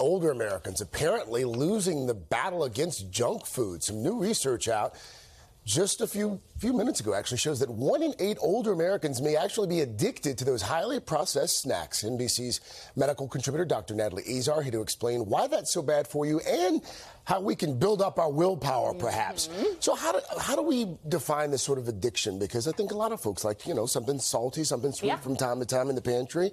older Americans apparently losing the battle against junk food. Some new research out just a few few minutes ago actually shows that one in eight older Americans may actually be addicted to those highly processed snacks. NBC's medical contributor Dr. Natalie Azar here to explain why that's so bad for you and how we can build up our willpower, perhaps. Mm-hmm. So how do how do we define this sort of addiction? Because I think a lot of folks like you know something salty, something sweet yeah. from time to time in the pantry.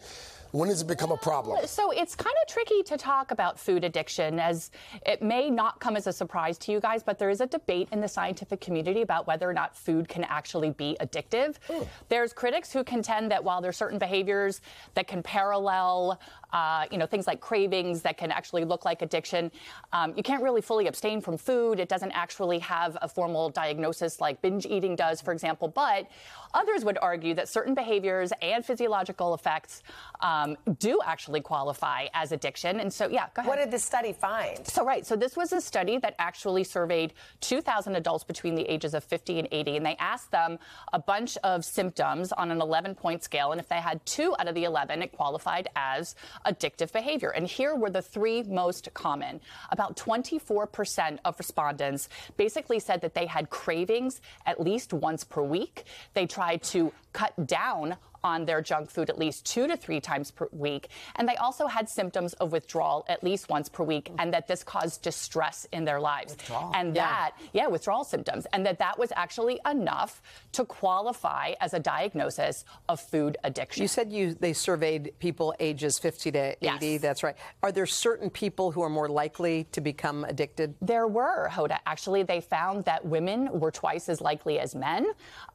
When does it become a problem? So it's kind of tricky to talk about food addiction, as it may not come as a surprise to you guys, but there is a debate in the scientific community about whether or not food can actually be addictive. Mm. There's critics who contend that while there are certain behaviors that can parallel uh, you know, things like cravings that can actually look like addiction. Um, you can't really fully abstain from food. It doesn't actually have a formal diagnosis like binge eating does, for example. But others would argue that certain behaviors and physiological effects um, do actually qualify as addiction. And so, yeah, go ahead. What did the study find? So, right. So, this was a study that actually surveyed 2,000 adults between the ages of 50 and 80. And they asked them a bunch of symptoms on an 11 point scale. And if they had two out of the 11, it qualified as addictive behavior. And here were the three most common. About 24% of respondents basically said that they had cravings at least once per week. They tried to cut down on their junk food at least two to three times per week. And they also had symptoms of withdrawal at least once per week, and that this caused distress in their lives. Withdrawal. And that, yeah. yeah, withdrawal symptoms, and that that was actually enough to qualify as a diagnosis of food addiction. You said you they surveyed people ages 50 to 80. Yes. That's right. Are there certain people who are more likely to become addicted? There were, Hoda. Actually, they found that women were twice as likely as men.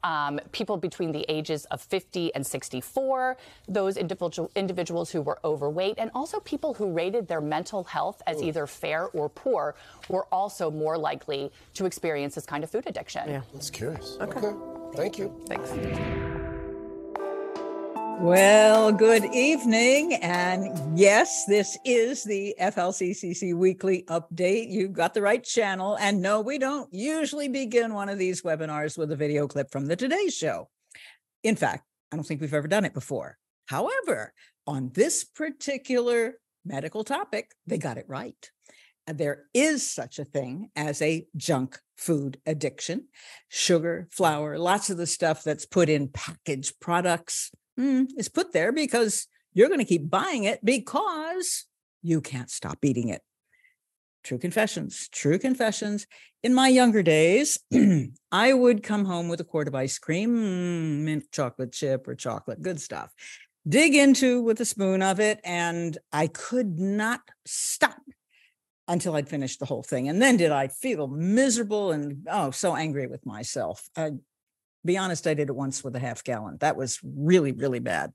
Um, people between the ages of 50 and 64, those individual, individuals who were overweight, and also people who rated their mental health as Ooh. either fair or poor were also more likely to experience this kind of food addiction. Yeah, that's curious. Okay. okay. Thank you. Thanks. Well, good evening. And yes, this is the FLCCC weekly update. You've got the right channel. And no, we don't usually begin one of these webinars with a video clip from the Today Show. In fact, I don't think we've ever done it before. However, on this particular medical topic, they got it right. There is such a thing as a junk food addiction. Sugar, flour, lots of the stuff that's put in packaged products mm, is put there because you're going to keep buying it because you can't stop eating it. True confessions, true confessions. In my younger days, I would come home with a quart of ice cream, mm, mint chocolate chip or chocolate, good stuff. Dig into with a spoon of it, and I could not stop until I'd finished the whole thing. And then did I feel miserable and oh, so angry with myself. Be honest, I did it once with a half gallon. That was really, really bad.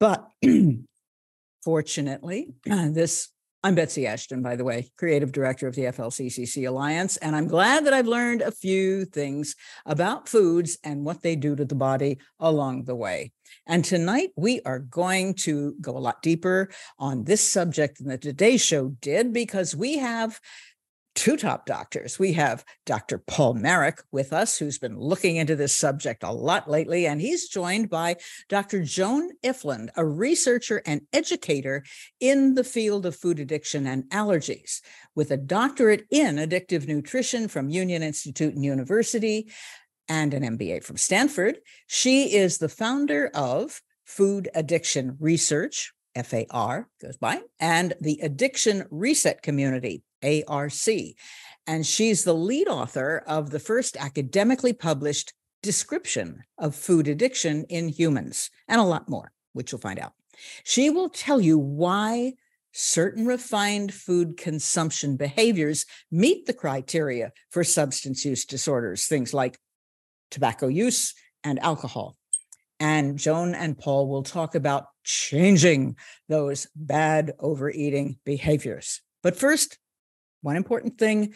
But fortunately, this I'm Betsy Ashton, by the way, creative director of the FLCCC Alliance, and I'm glad that I've learned a few things about foods and what they do to the body along the way. And tonight we are going to go a lot deeper on this subject than the Today Show did because we have two top doctors. We have Dr. Paul Marik with us, who's been looking into this subject a lot lately, and he's joined by Dr. Joan Ifland, a researcher and educator in the field of food addiction and allergies, with a doctorate in addictive nutrition from Union Institute and University and an MBA from Stanford. She is the founder of Food Addiction Research, FAR goes by, and the Addiction Reset Community, ARC. And she's the lead author of the first academically published description of food addiction in humans, and a lot more, which you'll find out. She will tell you why certain refined food consumption behaviors meet the criteria for substance use disorders, things like tobacco use and alcohol. And Joan and Paul will talk about changing those bad overeating behaviors. But first, one important thing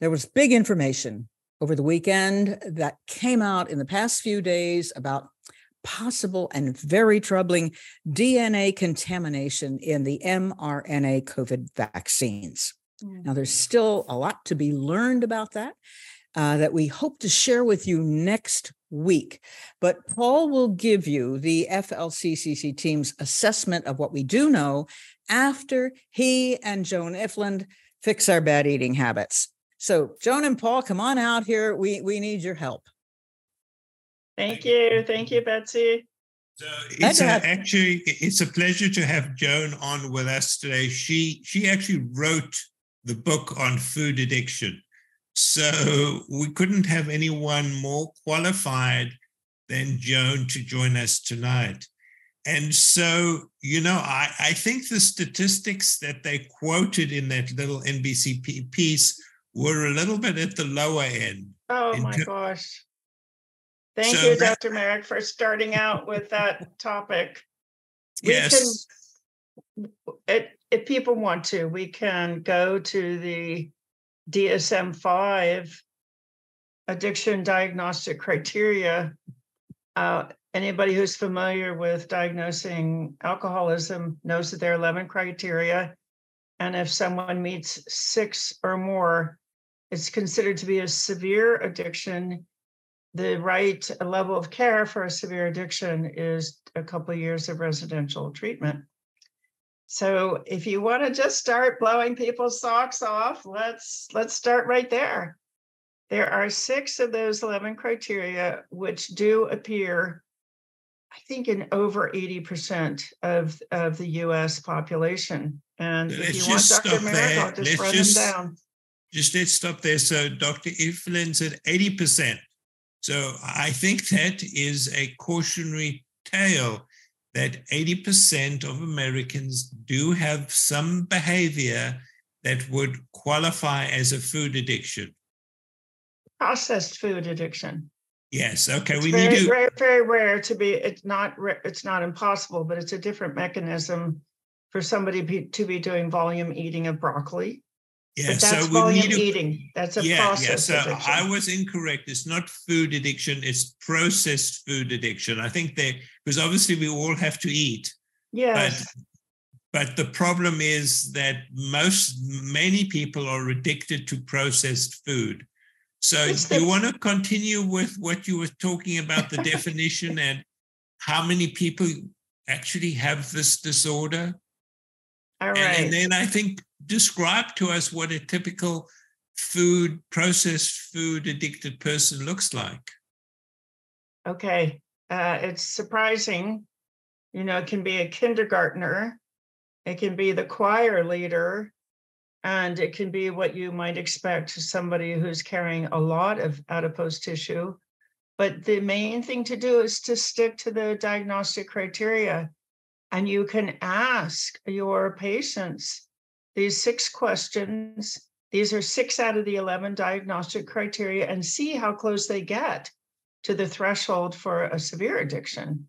there was big information over the weekend that came out in the past few days about possible and very troubling DNA contamination in the mRNA COVID vaccines. Mm. Now, there's still a lot to be learned about that. Uh, that we hope to share with you next week. But Paul will give you the FLCCC team's assessment of what we do know after he and Joan Ifland fix our bad eating habits. So, Joan and Paul, come on out here. We we need your help. Thank you, thank you, Betsy. So it's a, actually it's a pleasure to have Joan on with us today. She she actually wrote the book on food addiction. So we couldn't have anyone more qualified than Joan to join us tonight. And so, you know, I, I think the statistics that they quoted in that little NBC piece were a little bit at the lower end. Oh my gosh. Thank so you, Dr. Marik, for starting out with that topic. We yes. Can, it, if people want to, we can go to the DSM 5 addiction diagnostic criteria. Uh, anybody who's familiar with diagnosing alcoholism knows that there are 11 criteria. And if someone meets six or more, it's considered to be a severe addiction the right level of care for a severe addiction is a couple of years of residential treatment. So if you want to just start blowing people's socks off, let's let's start right there. There are six of those 11 criteria which do appear, I think, in over 80% of, of the US population. And let's if you want Dr. Marik, I'll just let's run just, them down. Just let's stop there. So Dr. Ifland said 80%. So I think that is a cautionary tale that 80% of Americans do have some behavior that would qualify as a food addiction. Processed food addiction. Yes. Okay. It's we very, need to. Very, very rare to be. It's not. It's not impossible, but it's a different mechanism for somebody be, to be doing volume eating of broccoli yeah, but that's so volume we need to, eating. That's a yeah, process. Yeah, so addiction. I was incorrect. It's not food addiction, it's processed food addiction. I think that because obviously we all have to eat. Yes. But, but the problem is that most many people are addicted to processed food. So you want to continue with what you were talking about the definition and how many people actually have this disorder? All right. And, and, then I think describe to us what a typical food, processed food addicted person looks like. Okay. Uh, it's surprising. You know, it can be a kindergartner, it can be the choir leader, and it can be what you might expect to somebody who's carrying a lot of adipose tissue. But the main thing to do is to stick to the diagnostic criteria and you can ask your patients these six questions. These are six out of the 11 diagnostic criteria and see how close they get to the threshold for a severe addiction.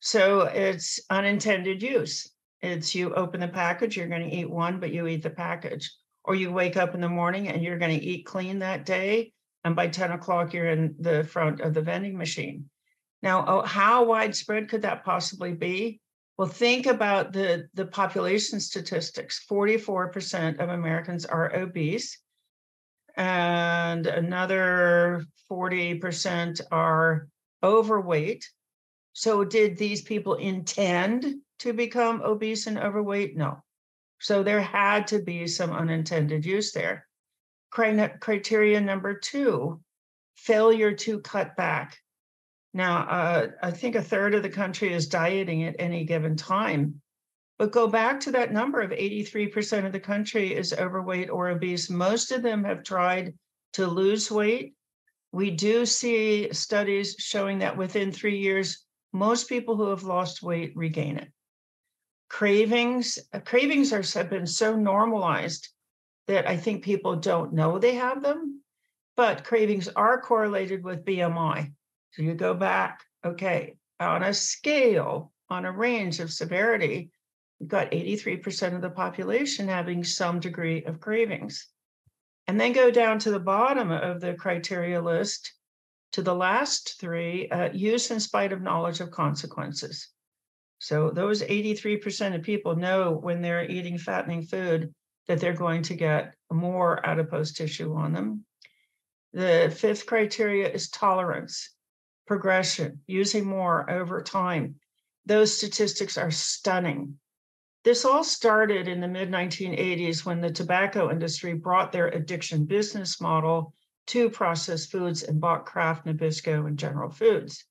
So it's unintended use. It's you open the package, you're going to eat one, but you eat the package. Or you wake up in the morning and you're going to eat clean that day. And by 10 o'clock, you're in the front of the vending machine. Now, oh, how widespread could that possibly be? Well, think about the, the population statistics 44% of Americans are obese, and another 40% are overweight. So, did these people intend to become obese and overweight? No. So, there had to be some unintended use there. Criteria number two failure to cut back. Now, uh, I think a third of the country is dieting at any given time. But go back to that number of 83% of the country is overweight or obese. Most of them have tried to lose weight. We do see studies showing that within three years, most people who have lost weight regain it. Cravings, uh, cravings are have been so normalized that I think people don't know they have them. But cravings are correlated with BMI. So you go back, okay, on a scale, on a range of severity, you've got 83% of the population having some degree of cravings. And then go down to the bottom of the criteria list to the last three uh, use in spite of knowledge of consequences. So those 83% of people know when they're eating fattening food that they're going to get more adipose tissue on them. The fifth criteria is tolerance progression, using more over time. Those statistics are stunning. this all started in the mid 1980s when the tobacco industry brought their addiction business model to processed foods and bought Kraft, Nabisco, and General Foods.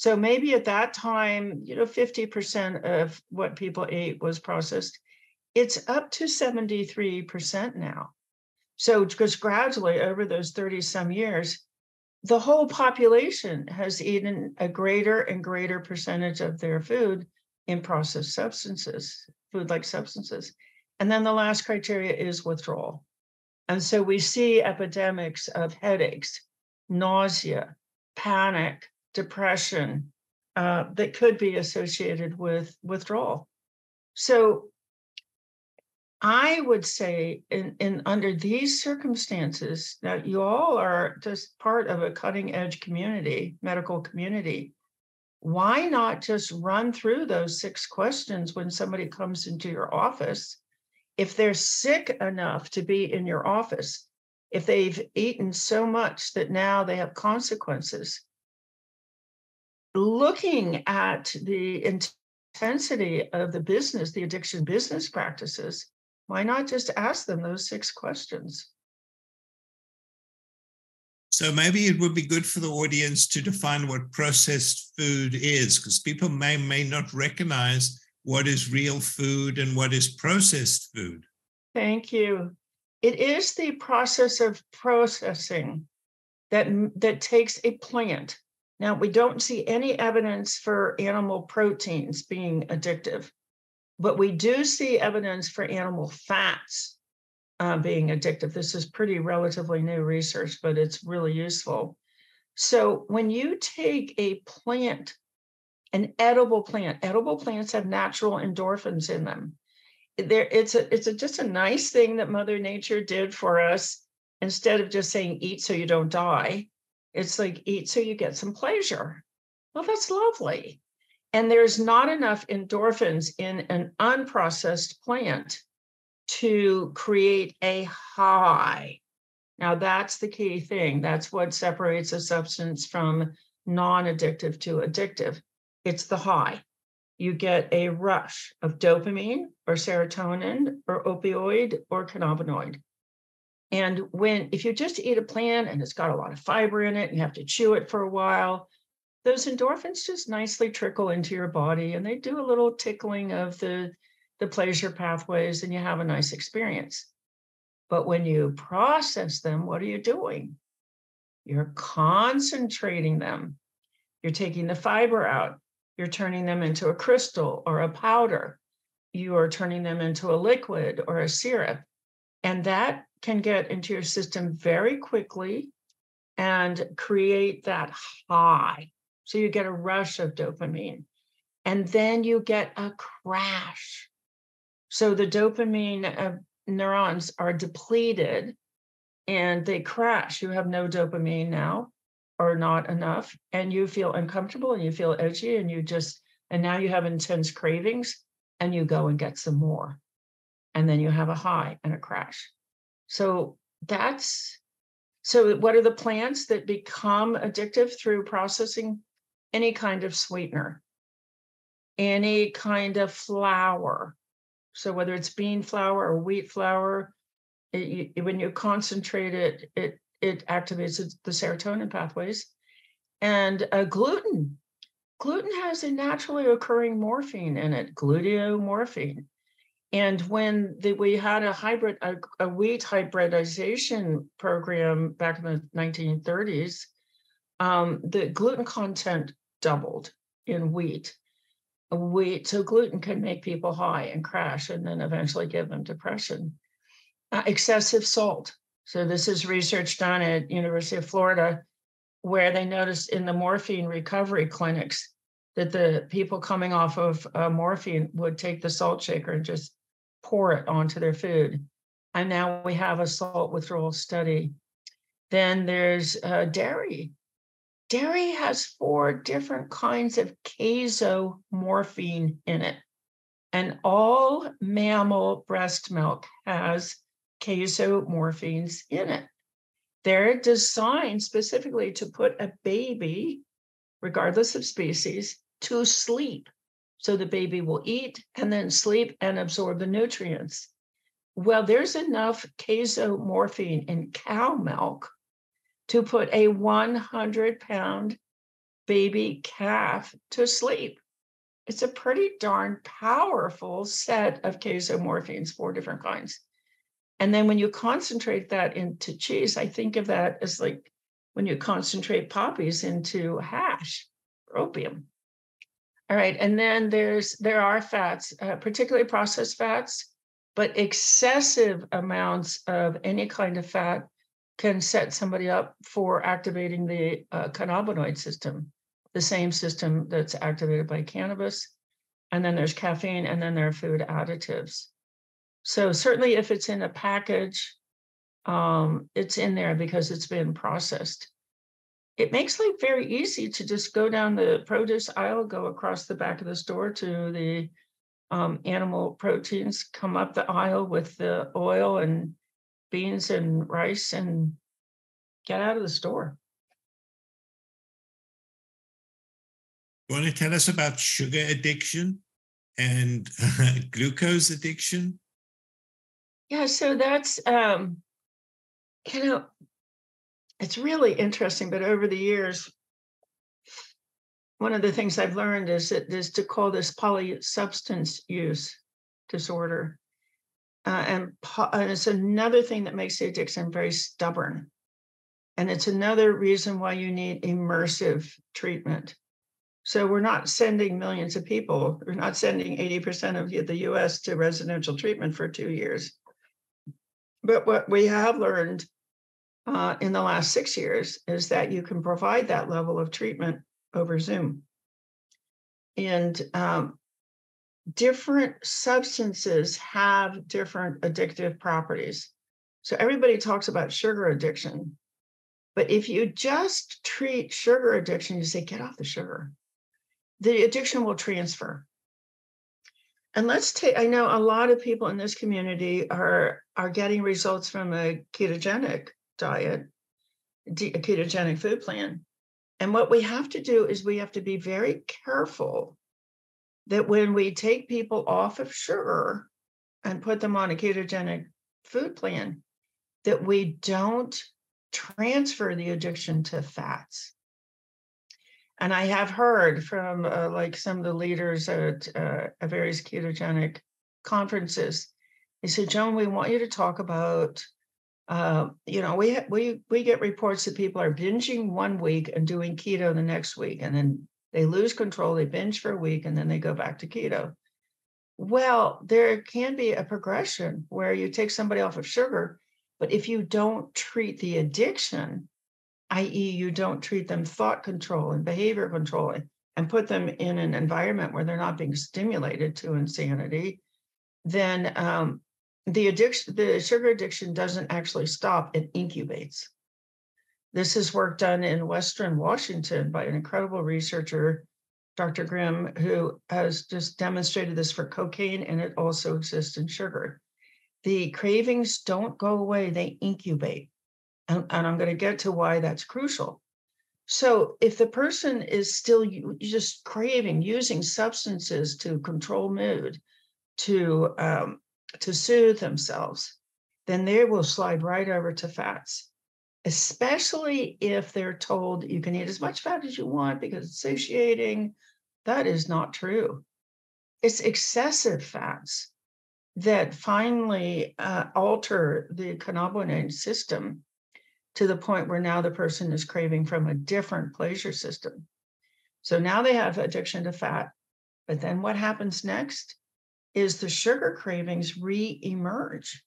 So maybe at that time, you know, 50% of what people ate was processed. It's up to 73% now. So just gradually over those 30 some years, the whole population has eaten a greater and greater percentage of their food in processed substances, food like substances. And then the last criteria is withdrawal. And so we see epidemics of headaches, nausea, panic, depression uh, that could be associated with withdrawal. So I would say, in, in under these circumstances, that you all are just part of a cutting edge community, medical community. Why not just run through those six questions when somebody comes into your office? If they're sick enough to be in your office, if they've eaten so much that now they have consequences, looking at the intensity of the business, the addiction business practices, why not just ask them those six questions? So maybe it would be good for the audience to define what processed food is, because people may may not recognize what is real food and what is processed food. Thank you. It is the process of processing that that takes a plant. Now we don't see any evidence for animal proteins being addictive. But we do see evidence for animal fats uh, being addictive. This is pretty relatively new research, but it's really useful. So when you take a plant, an edible plant, edible plants have natural endorphins in them. There, it's a, it's a, just a nice thing that Mother Nature did for us. Instead of just saying eat so you don't die, it's like eat so you get some pleasure. Well, that's lovely. And there's not enough endorphins in an unprocessed plant to create a high. Now, that's the key thing. That's what separates a substance from non addictive to addictive. It's the high. You get a rush of dopamine or serotonin or opioid or cannabinoid. And when, if you just eat a plant and it's got a lot of fiber in it, you have to chew it for a while, those endorphins just nicely trickle into your body and they do a little tickling of the, the pleasure pathways and you have a nice experience. But when you process them, what are you doing? You're concentrating them. You're taking the fiber out. You're turning them into a crystal or a powder. You are turning them into a liquid or a syrup. And that can get into your system very quickly and create that high so you get a rush of dopamine. And then you get a crash. So the dopamine uh, neurons are depleted and they crash. You have no dopamine now or not enough. And you feel uncomfortable and you feel edgy and you just, and now you have intense cravings and you go and get some more. And then you have a high and a crash. So that's so what are the plants that become addictive through processing any kind of sweetener, any kind of flour. So whether it's bean flour or wheat flour, it, you, when you concentrate it, it it activates the serotonin pathways. And uh, gluten, gluten has a naturally occurring morphine in it, gluteomorphine. And when the, we had a hybrid, a, a, wheat hybridization program back in the 1930s, um, the gluten content doubled in wheat. Wheat, so gluten can make people high and crash and then eventually give them depression. Uh, excessive salt. So this is research done at University of Florida, where they noticed in the morphine recovery clinics that the people coming off of uh, morphine would take the salt shaker and just pour it onto their food. And now we have a salt withdrawal study. Then there's uh, dairy. Dairy has four different kinds of casomorphine in it. And all mammal breast milk has casomorphines in it. They're designed specifically to put a baby, regardless of species, to sleep. So the baby will eat and then sleep and absorb the nutrients. Well, there's enough casomorphine in cow milk to put a 100 pound baby calf to sleep. It's a pretty darn powerful set of casomorphines, four different kinds. And then when you concentrate that into cheese, I think of that as like when you concentrate poppies into hash, or opium. All right, and then there's there are fats, uh, particularly processed fats, but excessive amounts of any kind of fat can set somebody up for activating the uh, cannabinoid system, the same system that's activated by cannabis. And then there's caffeine, and then there are food additives. So certainly, if it's in a package, um, it's in there because it's been processed. It makes life very easy to just go down the produce aisle, go across the back of the store to the um, animal proteins, come up the aisle with the oil and beans and rice, and get out of the store. You want to tell us about sugar addiction and uh, glucose addiction? Yeah, so that's um, you know, it's really interesting. But over the years, one of the things I've learned is that is to call this poly substance use disorder, uh, and, po- and it's another thing that makes the addiction very stubborn, and it's another reason why you need immersive treatment. So we're not sending millions of people. We're not sending 80% of the U.S. to residential treatment for two years but what we have learned uh, in the last six years is that you can provide that level of treatment over Zoom. And um, different substances have different addictive properties. So everybody talks about sugar addiction. But if you just treat sugar addiction, you say, get off the sugar, the addiction will transfer and let's take i know a lot of people in this community are are getting results from a ketogenic diet a ketogenic food plan and what we have to do is we have to be very careful that when we take people off of sugar and put them on a ketogenic food plan that we don't transfer the addiction to fats and I have heard from uh, like some of the leaders at, uh, at various ketogenic conferences. They said, Joan, we want you to talk about, uh, you know, we we we get reports that people are binging one week and doing keto the next week, and then they lose control. They binge for a week, and then they go back to keto. Well, there can be a progression where you take somebody off of sugar, but if you don't treat the addiction, i.e., you don't treat them thought control and behavior control and put them in an environment where they're not being stimulated to insanity, then um, the addiction, the sugar addiction doesn't actually stop, it incubates. This is work done in Western Washington by an incredible researcher, Dr. Grimm, who has just demonstrated this for cocaine and it also exists in sugar. The cravings don't go away, they incubate. And, and I'm going to get to why that's crucial. So, if the person is still just craving using substances to control mood, to um, to soothe themselves, then they will slide right over to fats. Especially if they're told you can eat as much fat as you want because it's satiating. That is not true. It's excessive fats that finally uh, alter the cannabinoid system to the point where now the person is craving from a different pleasure system. So now they have addiction to fat. But then what happens next is the sugar cravings re emerge.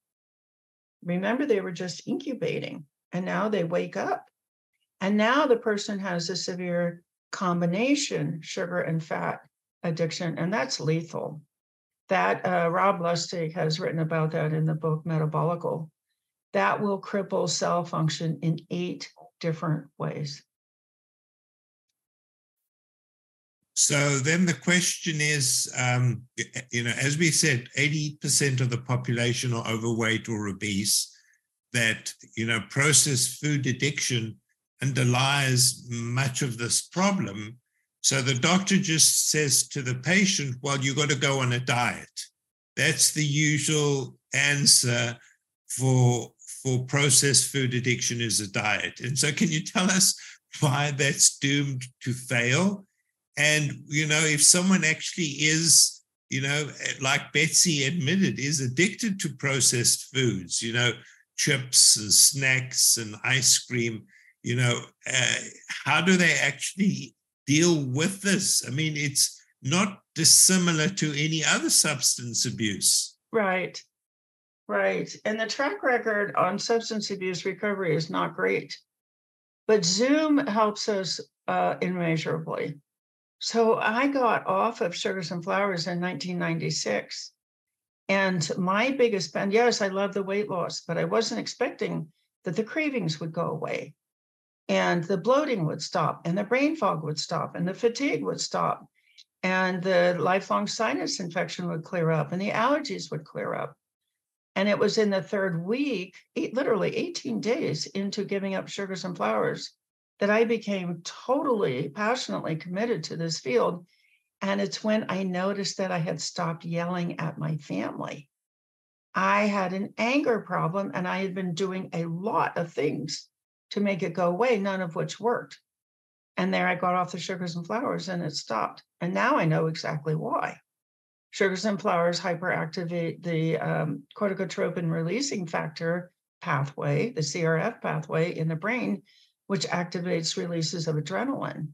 Remember, they were just incubating and now they wake up. And now the person has a severe combination sugar and fat addiction, and that's lethal. That uh, Rob Lustig has written about that in the book Metabolical that will cripple cell function in eight different ways. So then the question is, um, you know, as we said, 80% of the population are overweight or obese. That, you know, processed food addiction underlies much of this problem. So the doctor just says to the patient, well, you've got to go on a diet. That's the usual answer for for processed food addiction is a diet. And so can you tell us why that's doomed to fail? And you know, if someone actually is, you know, like Betsy admitted, is addicted to processed foods, you know, chips and snacks and ice cream, you know, uh, how do they actually deal with this? I mean, it's not dissimilar to any other substance abuse. Right. Right. And the track record on substance abuse recovery is not great. But Zoom helps us uh, immeasurably. So I got off of sugars and Flours in 1996. And my biggest bend, yes, I love the weight loss, but I wasn't expecting that the cravings would go away and the bloating would stop and the brain fog would stop and the fatigue would stop and the lifelong sinus infection would clear up and the allergies would clear up. And it was in the third week, literally 18 days into giving up sugars and flours, that I became totally passionately committed to this field. And it's when I noticed that I had stopped yelling at my family. I had an anger problem and I had been doing a lot of things to make it go away, none of which worked. And there I got off the sugars and flours and it stopped. And now I know exactly why. Sugars and flours hyperactivate the um, corticotropin releasing factor pathway, the CRF pathway in the brain, which activates releases of adrenaline.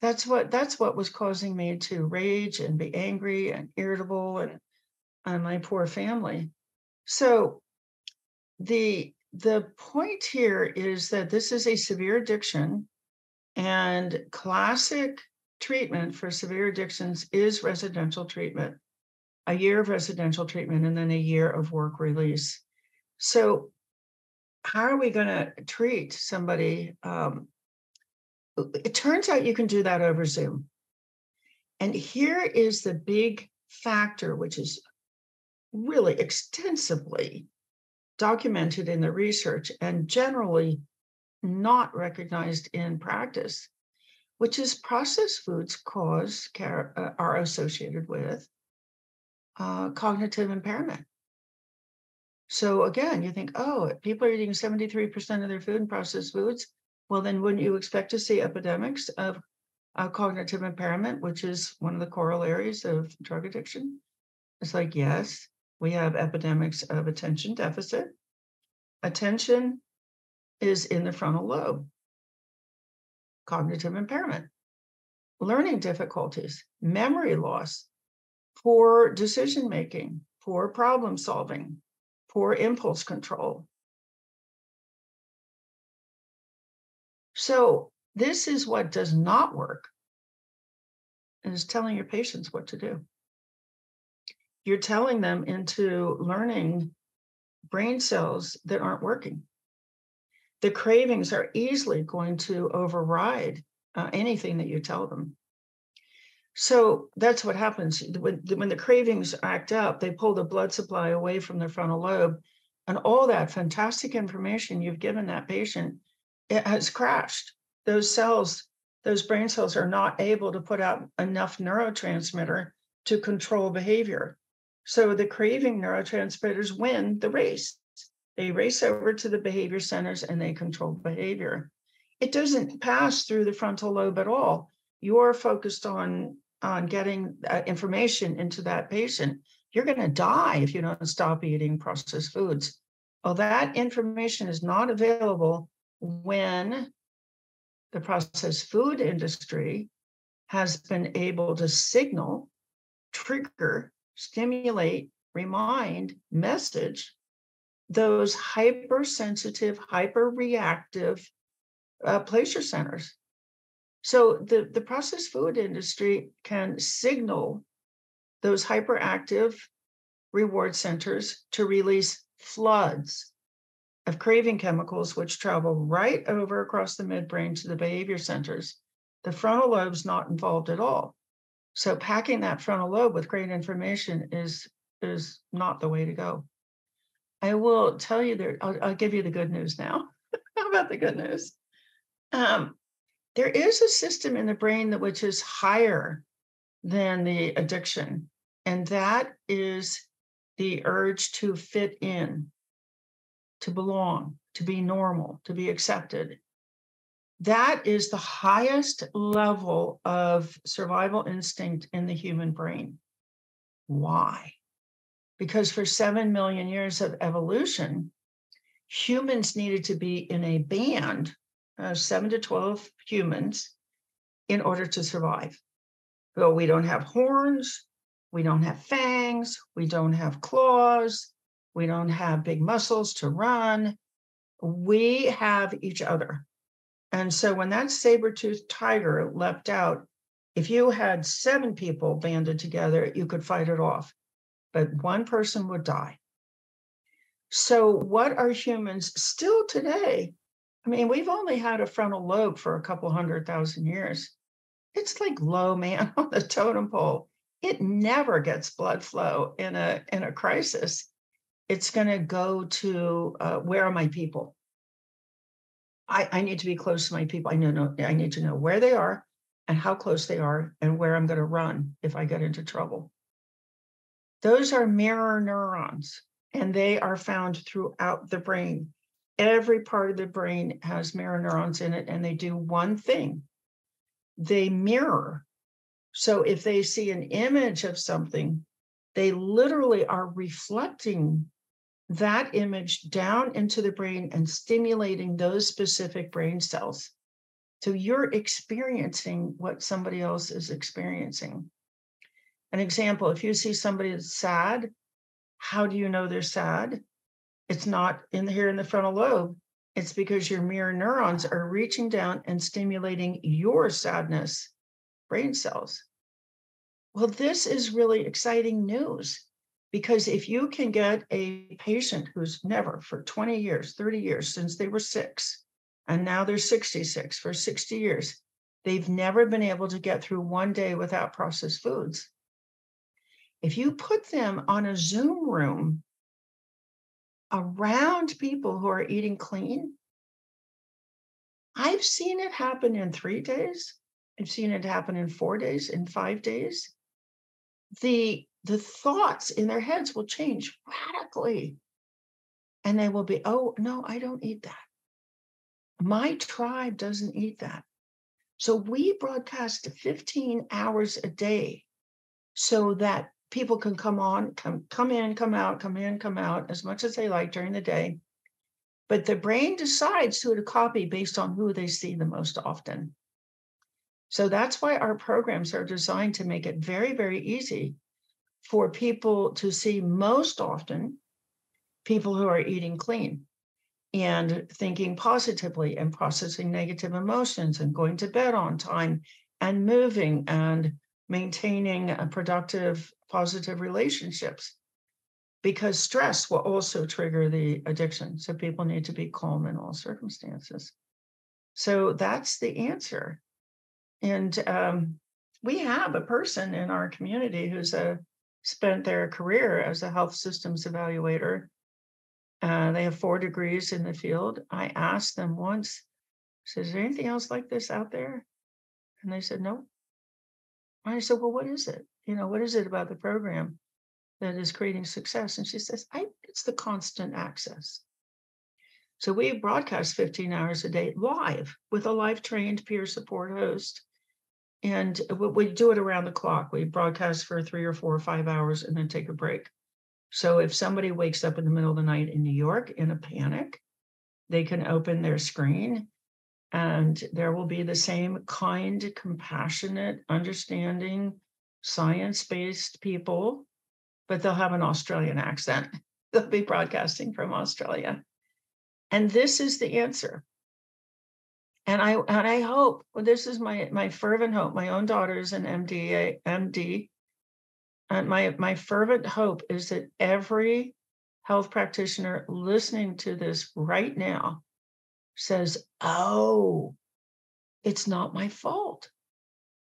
That's what that's what was causing me to rage and be angry and irritable and, and my poor family. So the the point here is that this is a severe addiction and classic treatment for severe addictions is residential treatment a year of residential treatment and then a year of work release so how are we going to treat somebody um, it turns out you can do that over zoom and here is the big factor which is really extensively documented in the research and generally not recognized in practice, which is processed foods cause uh, are associated with uh, cognitive impairment. So again, you think, oh, people are eating 73% of their food in processed foods. Well, then wouldn't you expect to see epidemics of uh, cognitive impairment, which is one of the corollaries of drug addiction? It's like, yes, we have epidemics of attention deficit. Attention is in the frontal lobe. Cognitive impairment, learning difficulties, memory loss, poor decision making, poor problem solving, poor impulse control. So, this is what does not work is telling your patients what to do you're telling them into learning brain cells that aren't working. The cravings are easily going to override uh, anything that you tell them. So that's what happens when, when the cravings act up, they pull the blood supply away from the frontal lobe, and all that fantastic information you've given that patient it has crashed. Those cells, those brain cells, are not able to put out enough neurotransmitter to control behavior. So the craving neurotransmitters win the race. They race over to the behavior centers and they control behavior. It doesn't pass through the frontal lobe at all. You're focused on, on getting uh, information into that patient. You're going to die if you don't stop eating processed foods. Well, that information is not available when the processed food industry has been able to signal, trigger stimulate, remind, message those hypersensitive, hyper-reactive uh, pleasure centers. So the, the processed food industry can signal those hyperactive reward centers to release floods of craving chemicals, which travel right over across the midbrain to the behavior centers. The frontal lobe's not involved at all. So packing that frontal lobe with great information is is not the way to go. I will tell you there. I'll, I'll give you the good news now. How about the good news? Um, there is a system in the brain that which is higher than the addiction, and that is the urge to fit in, to belong, to be normal, to be accepted. That is the highest level of survival instinct in the human brain. Why? Because for 7 million years of evolution, humans needed to be in a band of 7 to 12 humans in order to survive. Well, we don't have horns, we don't have fangs, we don't have claws, we don't have big muscles to run. We have each other. And so when that saber-toothed tiger leapt out, if you had seven people banded together, you could fight it off, but one person would die. So, what are humans still today? I mean, we've only had a frontal lobe for a couple hundred thousand years. It's like low man on the totem pole. It never gets blood flow in a in a crisis. It's going to go to uh, where are my people? I, I need to be close to my people. I know, I need to know where they are and how close they are and where I'm going to run if I get into trouble. Those are mirror neurons, and they are found throughout the brain. Every part of the brain has mirror neurons in it, and they do one thing they mirror. So if they see an image of something, they literally are reflecting that image down into the brain and stimulating those specific brain cells. So you're experiencing what somebody else is experiencing. An example if you see somebody that's sad, how do you know they're sad? It's not in the, here in the frontal lobe. It's because your mirror neurons are reaching down and stimulating your sadness brain cells. Well, this is really exciting news because if you can get a patient who's never for 20 years, 30 years since they were six, and now they're 66 for 60 years, they've never been able to get through one day without processed foods. If you put them on a Zoom room around people who are eating clean, I've seen it happen in three days. I've seen it happen in four days, in five days. The the thoughts in their heads will change radically. And they will be, oh, no, I don't eat that. My tribe doesn't eat that. So we broadcast 15 hours a day so that people can come on, come, come in, come out, come in, come out as much as they like during the day. But the brain decides who to copy based on who they see the most often. So that's why our programs are designed to make it very, very easy for people to see most often people who are eating clean and thinking positively and processing negative emotions and going to bed on time and moving and maintaining a productive positive relationships because stress will also trigger the addiction so people need to be calm in all circumstances so that's the answer and um, we have a person in our community who's a spent their career as a health systems evaluator. Uh, they have four degrees in the field. I asked them once, said, Is there anything else like this out there? And they said, No. I said, Well, what is it? You know, what is it about the program that is creating success? And she says, I it's the constant access. So we broadcast 15 hours a day live with a live trained peer support host and we do it around the clock. We broadcast for three or four or five hours and then take a break. So if somebody wakes up in the middle of the night in New York in a panic, they can open their screen and there will be the same kind, compassionate, understanding, science based people, but they'll have an Australian accent. They'll be broadcasting from Australia. And this is the answer and I and I hope well, this is my my fervent hope. My own daughter is an MD, MD, and my my fervent hope is that every health practitioner listening to this right now says, "Oh, it's not my fault.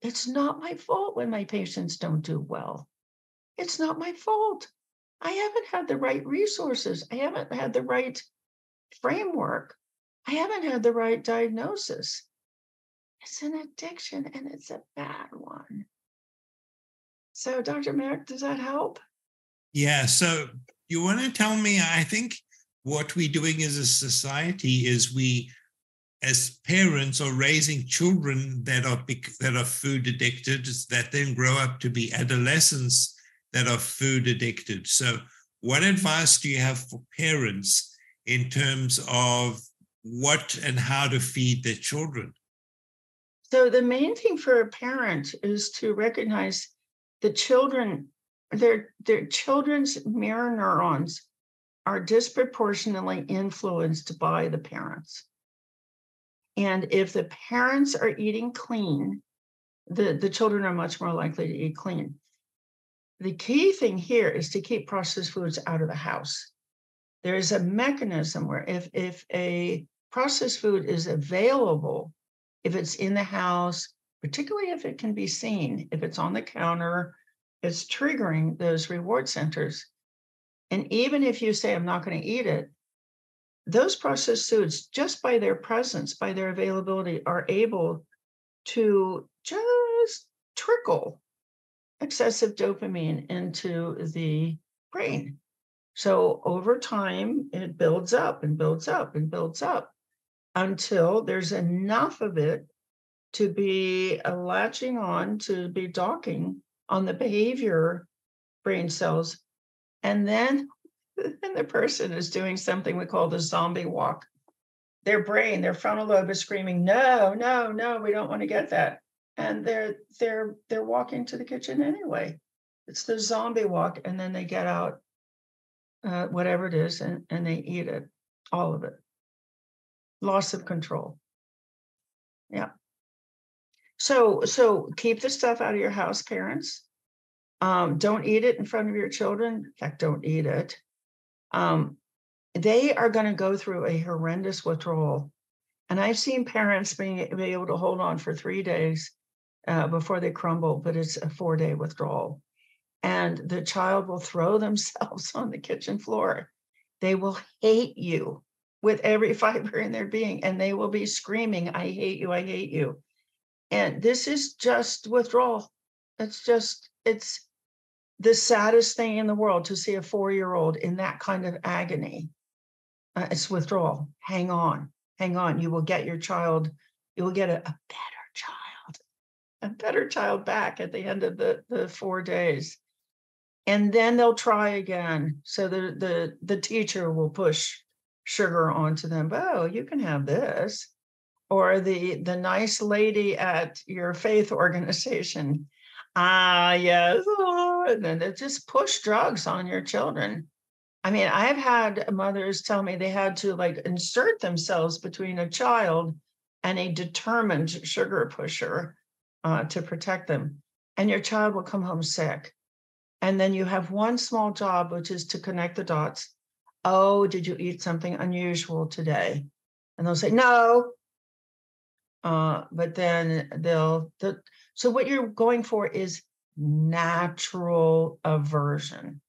It's not my fault when my patients don't do well. It's not my fault. I haven't had the right resources. I haven't had the right framework. I haven't had the right diagnosis. it's an addiction and it's a bad one. So, Dr. Marik, does that help? Yeah. So, you want to tell me? I think what we're doing as a society is we, as parents, are raising children that are that are food addicted, that then grow up to be adolescents that are food addicted. So, what advice do you have for parents in terms of what and how to feed their children? So the main thing for a parent is to recognize the children, their their children's mirror neurons are disproportionately influenced by the parents. And if the parents are eating clean, the, the children are much more likely to eat clean. The key thing here is to keep processed foods out of the house. There is a mechanism where if, if a processed food is available if it's in the house, particularly if it can be seen, if it's on the counter, it's triggering those reward centers. And even if you say, I'm not going to eat it, those processed foods, just by their presence, by their availability, are able to just trickle excessive dopamine into the brain. So over time, it builds up and builds up and builds up until there's enough of it to be latching on, to be docking on the behavior brain cells. And then, then the person is doing something we call the zombie walk. Their brain, their frontal lobe is screaming, no, no, no, we don't want to get that. And they're they're they're walking to the kitchen anyway. It's the zombie walk, and then they get out uh, whatever it is and, and they eat it, all of it loss of control. Yeah. So so keep the stuff out of your house, parents. Um, don't eat it in front of your children. In fact, don't eat it. Um, they are going to go through a horrendous withdrawal. And I've seen parents being be able to hold on for three days uh, before they crumble, but it's a four day withdrawal. And the child will throw themselves on the kitchen floor. They will hate you with every fiber in their being, and they will be screaming, I hate you, I hate you. And this is just withdrawal. It's just, it's the saddest thing in the world to see a four year old in that kind of agony. Uh, it's withdrawal. Hang on, hang on. You will get your child, you will get a, a better child, a better child back at the end of the, the four days. And then they'll try again. So the, the, the teacher will push sugar onto them. Oh, you can have this. Or the the nice lady at your faith organization. Ah, yes. Oh, and then they just push drugs on your children. I mean, I've had mothers tell me they had to like insert themselves between a child and a determined sugar pusher uh, to protect them. And your child will come home sick. And then you have one small job, which is to connect the dots Oh, did you eat something unusual today? And they'll say, No. Uh, but then they'll, the, so what you're going for is natural aversion.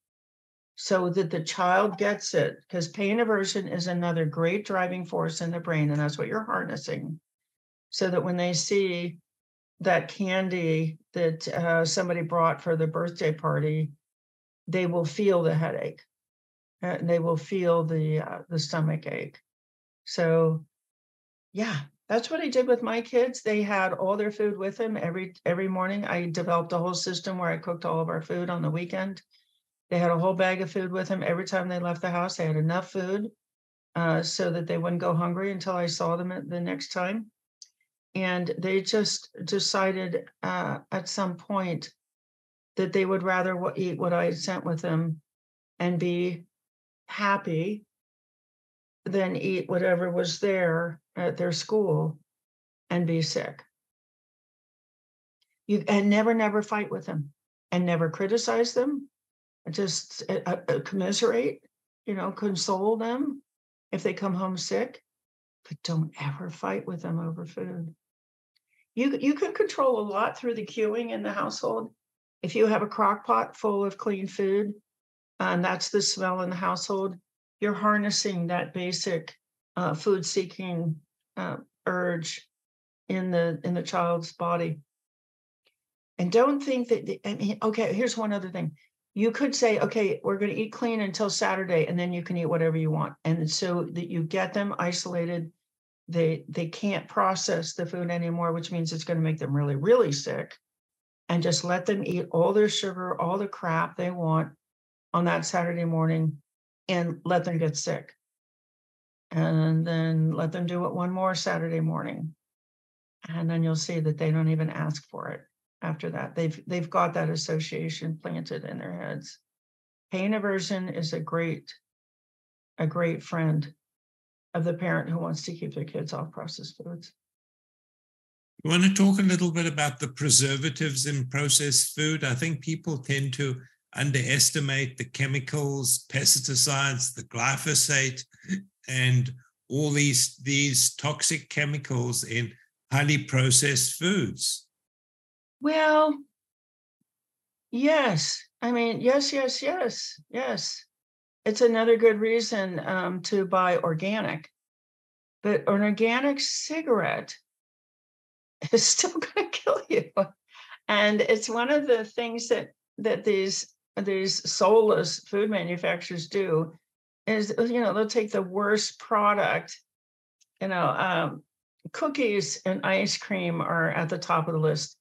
So that the child gets it because pain aversion is another great driving force in the brain and that's what you're harnessing. So that when they see that candy that uh, somebody brought for the birthday party they will feel the headache. And they will feel the uh, the stomach ache. So, yeah, that's what I did with my kids. They had all their food with them every every morning. I developed a whole system where I cooked all of our food on the weekend. They had a whole bag of food with them every time they left the house. They had enough food uh, so that they wouldn't go hungry until I saw them the next time. And they just decided uh, at some point that they would rather eat what I had sent with them and be happy than eat whatever was there at their school and be sick. You and never, never fight with them and never criticize them. Just uh, uh, uh, commiserate, you know, console them if they come home sick, but don't ever fight with them over food. You you can control a lot through the cueing in the household. If you have a crock pot full of clean food, and that's the smell in the household, you're harnessing that basic uh, food seeking uh, urge in the in the child's body. And don't think that I mean, okay, here's one other thing. You could say, okay, we're going to eat clean until Saturday, and then you can eat whatever you want. And so that you get them isolated, they they can't process the food anymore, which means it's going to make them really, really sick. And just let them eat all their sugar, all the crap they want on that Saturday morning and let them get sick. And then let them do it one more Saturday morning. And then you'll see that they don't even ask for it after that. They've they've got that association planted in their heads. Pain aversion is a great, a great friend of the parent who wants to keep their kids off processed foods. You want to talk a little bit about the preservatives in processed food? I think people tend to underestimate the chemicals, pesticides, the glyphosate, and all these, these toxic chemicals in highly processed foods. Well, yes. I mean, yes, yes, yes, yes. It's another good reason um, to buy organic. But an organic cigarette is still going to kill you. And it's one of the things that that these these soulless food manufacturers do is you know they'll take the worst product you know um, cookies and ice cream are at the top of the list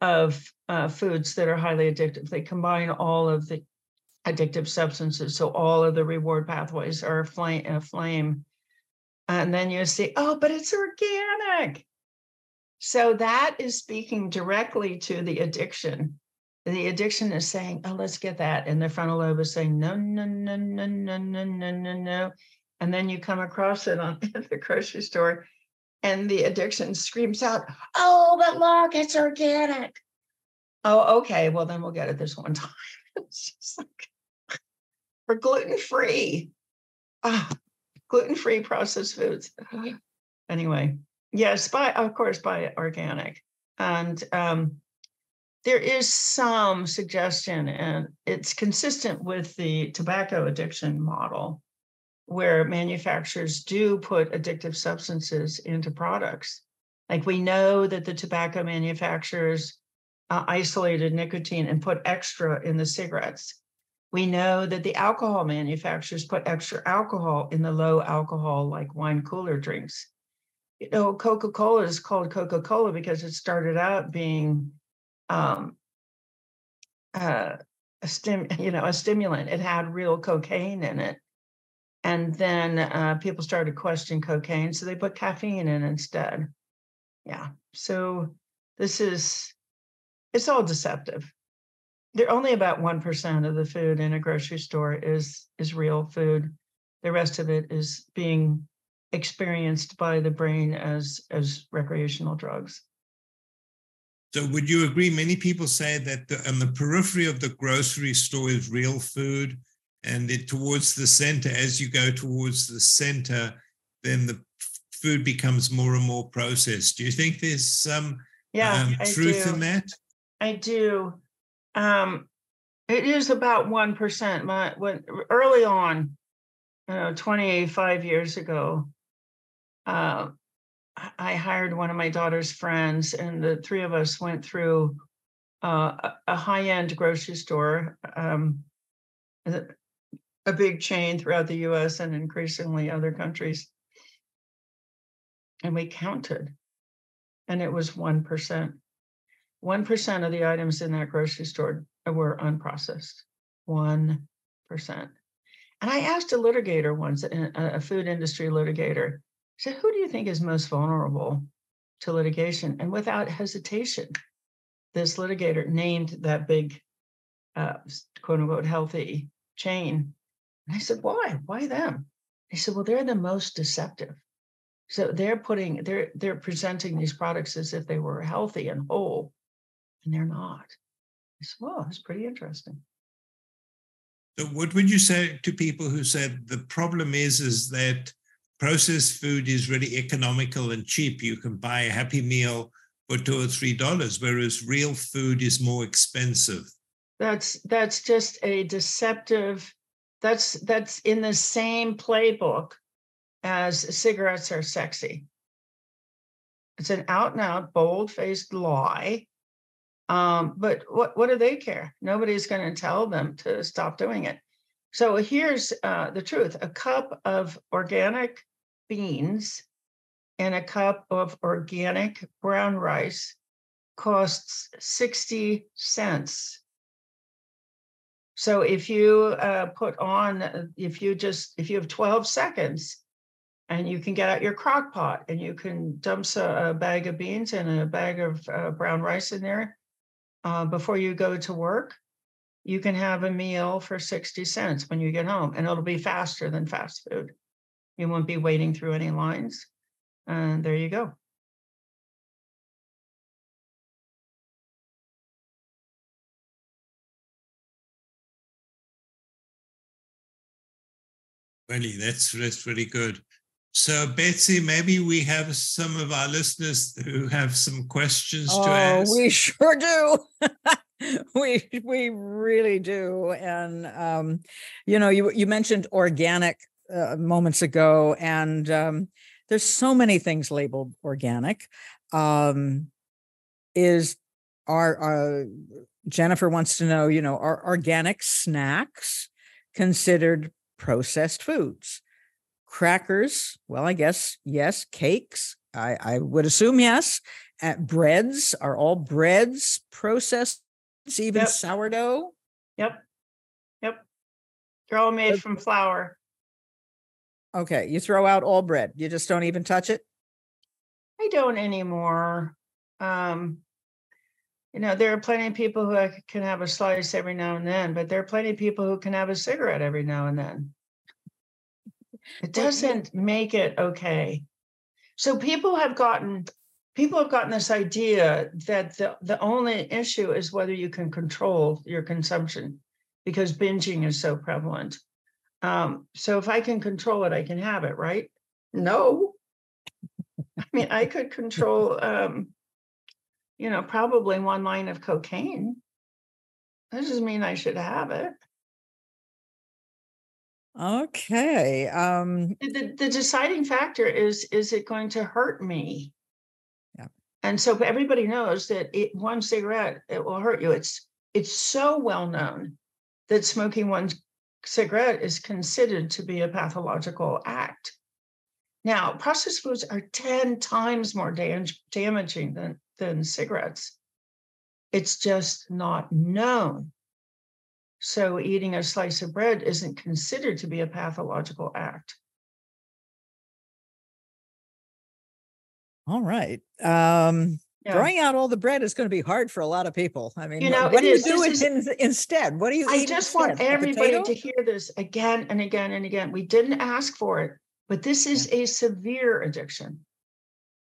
of uh, foods that are highly addictive. They combine all of the addictive substances so all of the reward pathways are aflame, aflame and then you see oh but it's organic. So that is speaking directly to the addiction the addiction is saying, oh, let's get that. And the frontal lobe is saying, no, no, no, no, no, no, no, no, no. And then you come across it on the grocery store and the addiction screams out, oh, but look, it's organic. Oh, okay. Well, then we'll get it this one time. it's just like, for gluten free. Ah, gluten free processed foods. Anyway, yes, buy, of course, buy organic. And um, there is some suggestion, and it's consistent with the tobacco addiction model, where manufacturers do put addictive substances into products. Like we know that the tobacco manufacturers uh, isolated nicotine and put extra in the cigarettes. We know that the alcohol manufacturers put extra alcohol in the low alcohol, like wine cooler drinks. You know, Coca Cola is called Coca Cola because it started out being um, uh, a stim, you know, a stimulant. It had real cocaine in it, and then uh, people started questioning cocaine, so they put caffeine in instead. Yeah, so this is it's all deceptive. They're only about one percent of the food in a grocery store is is real food. The rest of it is being experienced by the brain as as recreational drugs. So, would you agree? Many people say that the, on the periphery of the grocery store is real food, and it, towards the center, as you go towards the center, then the food becomes more and more processed. Do you think there's some yeah, um, truth in that? I do. Um, it is about one percent. My when early on, you know, 25 years ago, uh, I hired one of my daughter's friends, and the three of us went through uh, a high end grocery store, um, a big chain throughout the US and increasingly other countries. And we counted, and it was 1%. 1% of the items in that grocery store were unprocessed. 1%. And I asked a litigator once, a food industry litigator, so, who do you think is most vulnerable to litigation? And without hesitation, this litigator named that big, uh, quote unquote, healthy chain. And I said, why? Why them? He said, well, they're the most deceptive. So they're putting, they're they're presenting these products as if they were healthy and whole, and they're not. I said, well, that's pretty interesting. So what would you say to people who said the problem is is that processed food is really economical and cheap. You can buy a Happy Meal for two or three dollars, whereas real food is more expensive. That's that's just a deceptive. That's that's in the same playbook as cigarettes are sexy. It's an out and out, bold faced lie. Um, but what, what do they care? Nobody's going to tell them to stop doing it. So here's uh, the truth a cup of organic beans and a cup of organic brown rice costs 60 cents. So if you uh, put on, uh, if you just, if you have 12 seconds and you can get out your crock pot and you can dump a, a bag of beans and a bag of uh, brown rice in there uh, before you go to work, you can have a meal for 60 cents when you get home and it'll be faster than fast food. You won't be waiting through any lines. And there you go. Really, that's that's really good. So, Betsy, maybe we have some of our listeners who have some questions oh, to ask. Oh, we sure do. we we really do. And um, you know, you you mentioned organic uh, moments ago, and um, there's so many things labeled organic. Um, is our uh, Jennifer wants to know, you know, are organic snacks considered processed foods. Crackers, well, I guess yes. Cakes, I, I would assume yes. Uh, breads are all breads processed, even yep. sourdough. Yep. Yep. They're all made from flour. Okay. You throw out all bread. You just don't even touch it? I don't anymore. Um, you know, there are plenty of people who can have a slice every now and then, but there are plenty of people who can have a cigarette every now and then. It doesn't make it okay. So people have gotten people have gotten this idea that the, the only issue is whether you can control your consumption because binging is so prevalent. Um, so if I can control it, I can have it, right? No. I mean, I could control um, you know, probably one line of cocaine. That doesn't mean I should have it. Okay. Um the, the deciding factor is is it going to hurt me? And so everybody knows that it, one cigarette it will hurt you. It's it's so well known that smoking one cigarette is considered to be a pathological act. Now, processed foods are 10 times more dam- damaging than than cigarettes. It's just not known. So eating a slice of bread isn't considered to be a pathological act. All right. Um, yeah. Throwing out all the bread is going to be hard for a lot of people. I mean, you know, what do you do is, in, instead? What do you? I just instead? want everybody to hear this again and again and again. We didn't ask for it, but this is yeah. a severe addiction.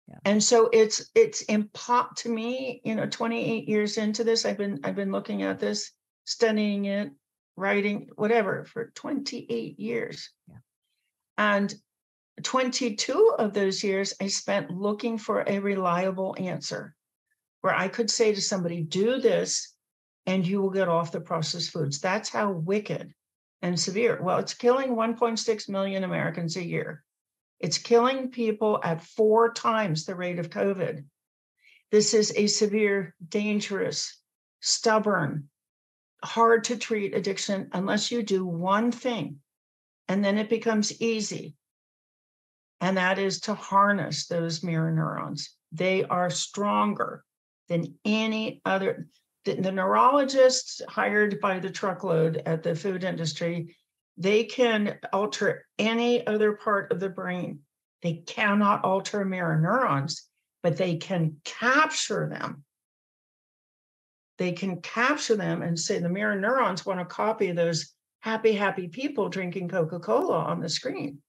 Yeah. And so it's it's impo- to me, you know, 28 years into this, I've been I've been looking at this, studying it, writing, whatever, for 28 years. Yeah. And 22 of those years I spent looking for a reliable answer where I could say to somebody, do this and you will get off the processed foods. That's how wicked and severe. Well, it's killing 1.6 million Americans a year. It's killing people at four times the rate of COVID. This is a severe, dangerous, stubborn, hard to treat addiction unless you do one thing and then it becomes easy. And that is to harness those mirror neurons. They are stronger than any other. The, the neurologists hired by the truckload at the food industry they can alter any other part of the brain. They cannot alter mirror neurons, but they can capture them. They can capture them and say the mirror neurons want to copy those happy, happy people drinking Coca Cola on the screen.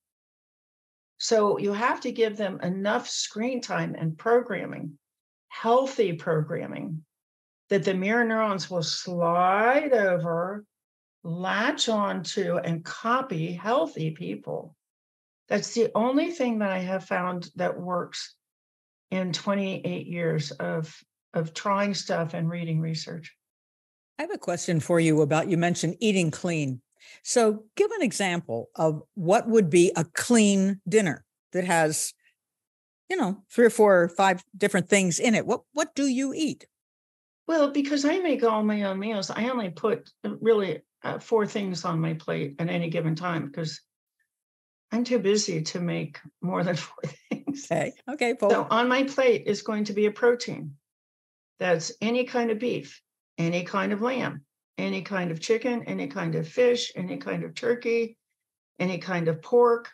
So you have to give them enough screen time and programming, healthy programming, that the mirror neurons will slide over latch onto, and copy healthy people. That's the only thing that I have found that works in 28 years of, of trying stuff and reading research. I have a question for you about you mentioned eating clean. So, give an example of what would be a clean dinner that has you know, three or four or five different things in it. What what do you eat? Well, because I make all my own meals, I only put uh, really uh, four things on my plate at any given time because I'm too busy to make more than four things. Okay. Okay. So on my plate is going to be a protein. That's any kind of beef, any kind of lamb, any kind of chicken, any kind of fish, any kind of turkey, any kind of pork,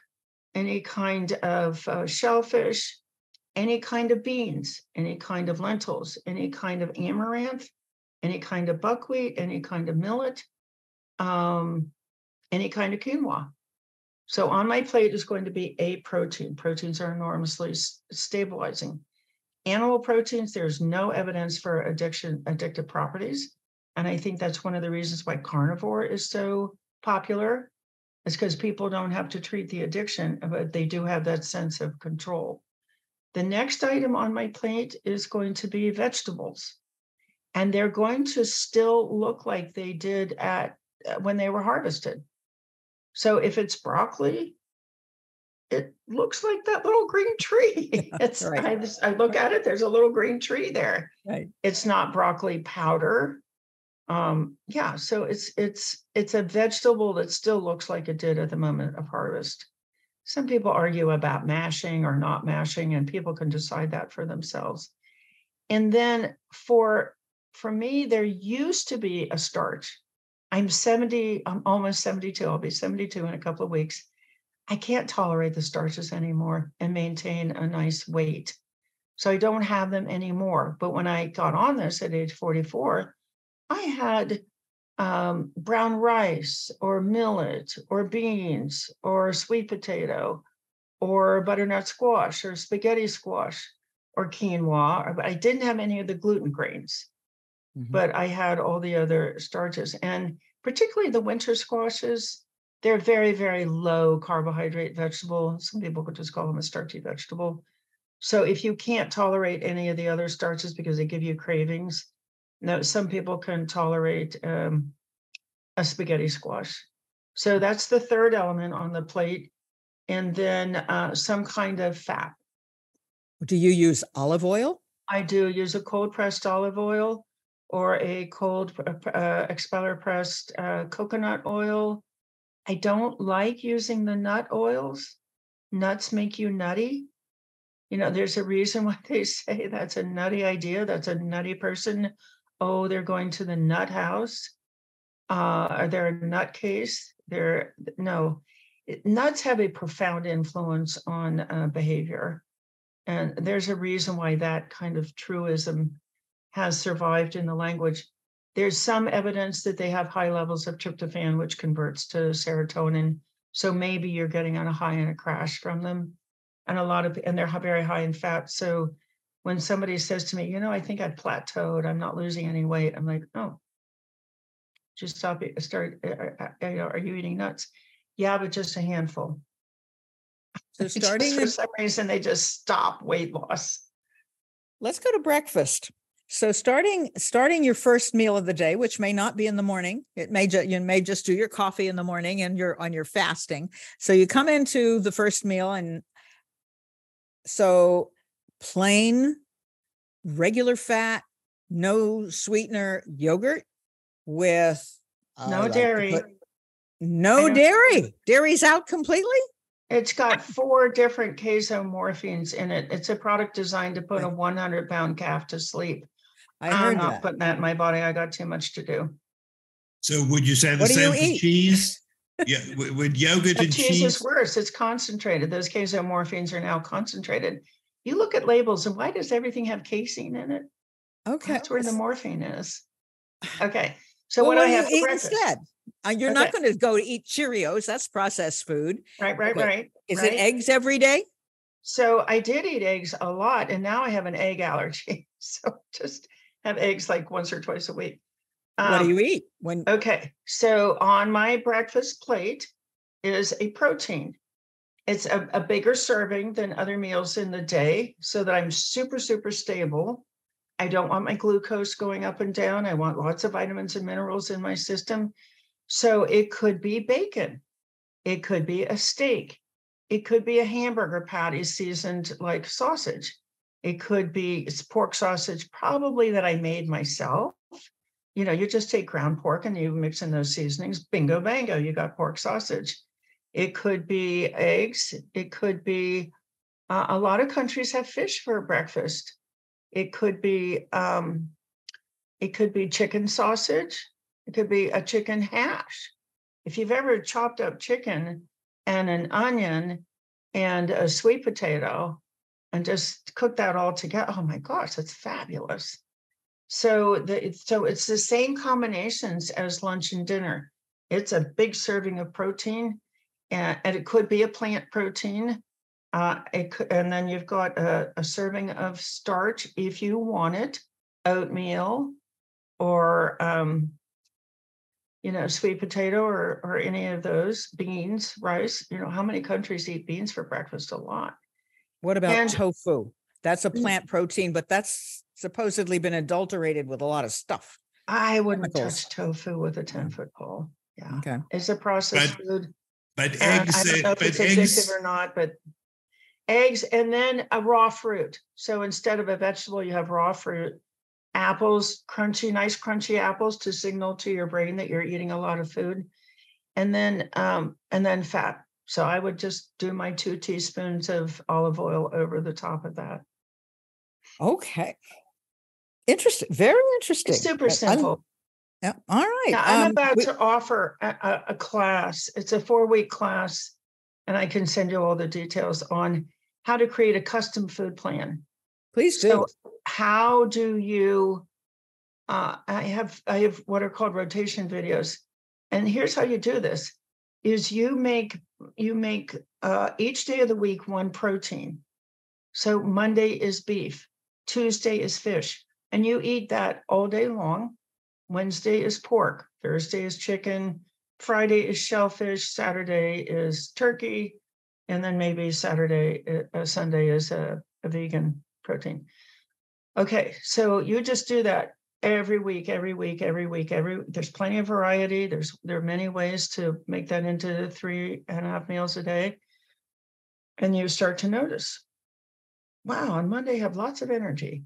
any kind of uh, shellfish, any kind of beans, any kind of lentils, any kind of amaranth, any kind of buckwheat, any kind of millet, um, any kind of quinoa. So on my plate is going to be a protein. Proteins are enormously stabilizing. Animal proteins, there's no evidence for addiction, addictive properties. And I think that's one of the reasons why carnivore is so popular. is because people don't have to treat the addiction, but they do have that sense of control. The next item on my plate is going to be vegetables. And they're going to still look like they did at uh, when they were harvested. So if it's broccoli, it looks like that little green tree. It's right. I, I look at it, there's a little green tree there. Right. It's not broccoli powder. Um, yeah, so it's it's it's a vegetable that still looks like it did at the moment of harvest. Some people argue about mashing or not mashing, and people can decide that for themselves. And then for for me, there used to be a starch I'm 70, I'm almost 72. I'll be 72 in a couple of weeks. I can't tolerate the starches anymore and maintain a nice weight. So I don't have them anymore. But when I got on this at age 44, I had um, brown rice or millet or beans or sweet potato or butternut squash or spaghetti squash or quinoa. I didn't have any of the gluten grains mm-hmm. but I had all the other starches. And particularly the winter squashes, they're very, very low carbohydrate vegetable. Some people could just call them a starchy vegetable. So if you can't tolerate any of the other starches because they give you cravings, no, some people can tolerate um, a spaghetti squash. So that's the third element on the plate. And then uh, some kind of fat. Do you use olive oil? I do use a cold pressed olive oil or a cold uh, expeller pressed uh, coconut oil. I don't like using the nut oils. Nuts make you nutty. You know, there's a reason why they say that's a nutty idea. That's a nutty person. Oh, they're going to the nut house. Uh, are they a nutcase? They're no. Nuts have a profound influence on uh, behavior. And there's a reason why that kind of truism has survived in the language. There's some evidence that they have high levels of tryptophan, which converts to serotonin. So maybe you're getting on a high and a crash from them. And a lot of, and they're very high in fat. So when somebody says to me, you know, I think I've plateaued, I'm not losing any weight, I'm like, oh, just stop it. Start, uh, uh, uh, are you eating nuts? Yeah, but just a handful. So starting for some reason, they just stop weight loss. Let's go to breakfast. So starting starting your first meal of the day, which may not be in the morning, it may ju- you may just do your coffee in the morning and you're on your fasting. So you come into the first meal and so plain regular fat, no sweetener yogurt with uh, no like dairy. Put, no dairy. Dairy's out completely? It's got four different casomorphins in it. It's a product designed to put a 100 pound calf to sleep. I heard I'm not that. putting that in my body. I got too much to do. So would you say the what same for cheese? yeah, with, yogurt and cheese, cheese is worse. It's concentrated. Those casomorphins are now concentrated. You look at labels, and why does everything have casein in it? Okay, that's where the morphine is. Okay, so well, what, do I have for instead? Uh, you're okay. not going to go eat Cheerios. That's processed food. Right, right, right. Is right. it eggs every day? So I did eat eggs a lot, and now I have an egg allergy. So just have eggs like once or twice a week. Um, what do um, you eat when? Okay, so on my breakfast plate is a protein. It's a, a bigger serving than other meals in the day, so that I'm super super stable. I don't want my glucose going up and down. I want lots of vitamins and minerals in my system. So it could be bacon, it could be a steak, it could be a hamburger patty seasoned like sausage. It could be pork sausage, probably that I made myself. You know, you just take ground pork and you mix in those seasonings. Bingo, bango, you got pork sausage. It could be eggs. It could be uh, a lot of countries have fish for breakfast. It could be um, it could be chicken sausage. It could be a chicken hash. If you've ever chopped up chicken and an onion and a sweet potato and just cook that all together, oh my gosh, that's fabulous. So the so it's the same combinations as lunch and dinner. It's a big serving of protein, and, and it could be a plant protein. Uh, it could, and then you've got a, a serving of starch if you want it, oatmeal, or um, you know, sweet potato or or any of those beans, rice. You know, how many countries eat beans for breakfast? A lot. What about and, tofu? That's a mm. plant protein, but that's supposedly been adulterated with a lot of stuff. I wouldn't Chemicals. touch tofu with a 10 foot pole. Yeah. Okay. It's a processed but, food. But eggs, I don't know if it's eggs, addictive or not, but eggs and then a raw fruit. So instead of a vegetable, you have raw fruit. Apples, crunchy, nice crunchy apples to signal to your brain that you're eating a lot of food. And then um, and then fat. So I would just do my two teaspoons of olive oil over the top of that. Okay. Interesting. Very interesting. It's super simple. Yeah. All right. Now, I'm um, about we, to offer a, a, class. It's a four week class, and I can send you all the details on how to create a custom food plan. Please do. So, how do you? Uh, I have I have what are called rotation videos, and here's how you do this: is you make you make uh, each day of the week one protein. So Monday is beef, Tuesday is fish, and you eat that all day long. Wednesday is pork, Thursday is chicken, Friday is shellfish, Saturday is turkey, and then maybe Saturday, uh, uh, Sunday is a, a vegan protein. Okay, so you just do that every week, every week, every week, every. There's plenty of variety. There's there are many ways to make that into three and a half meals a day, and you start to notice, wow, on Monday I have lots of energy.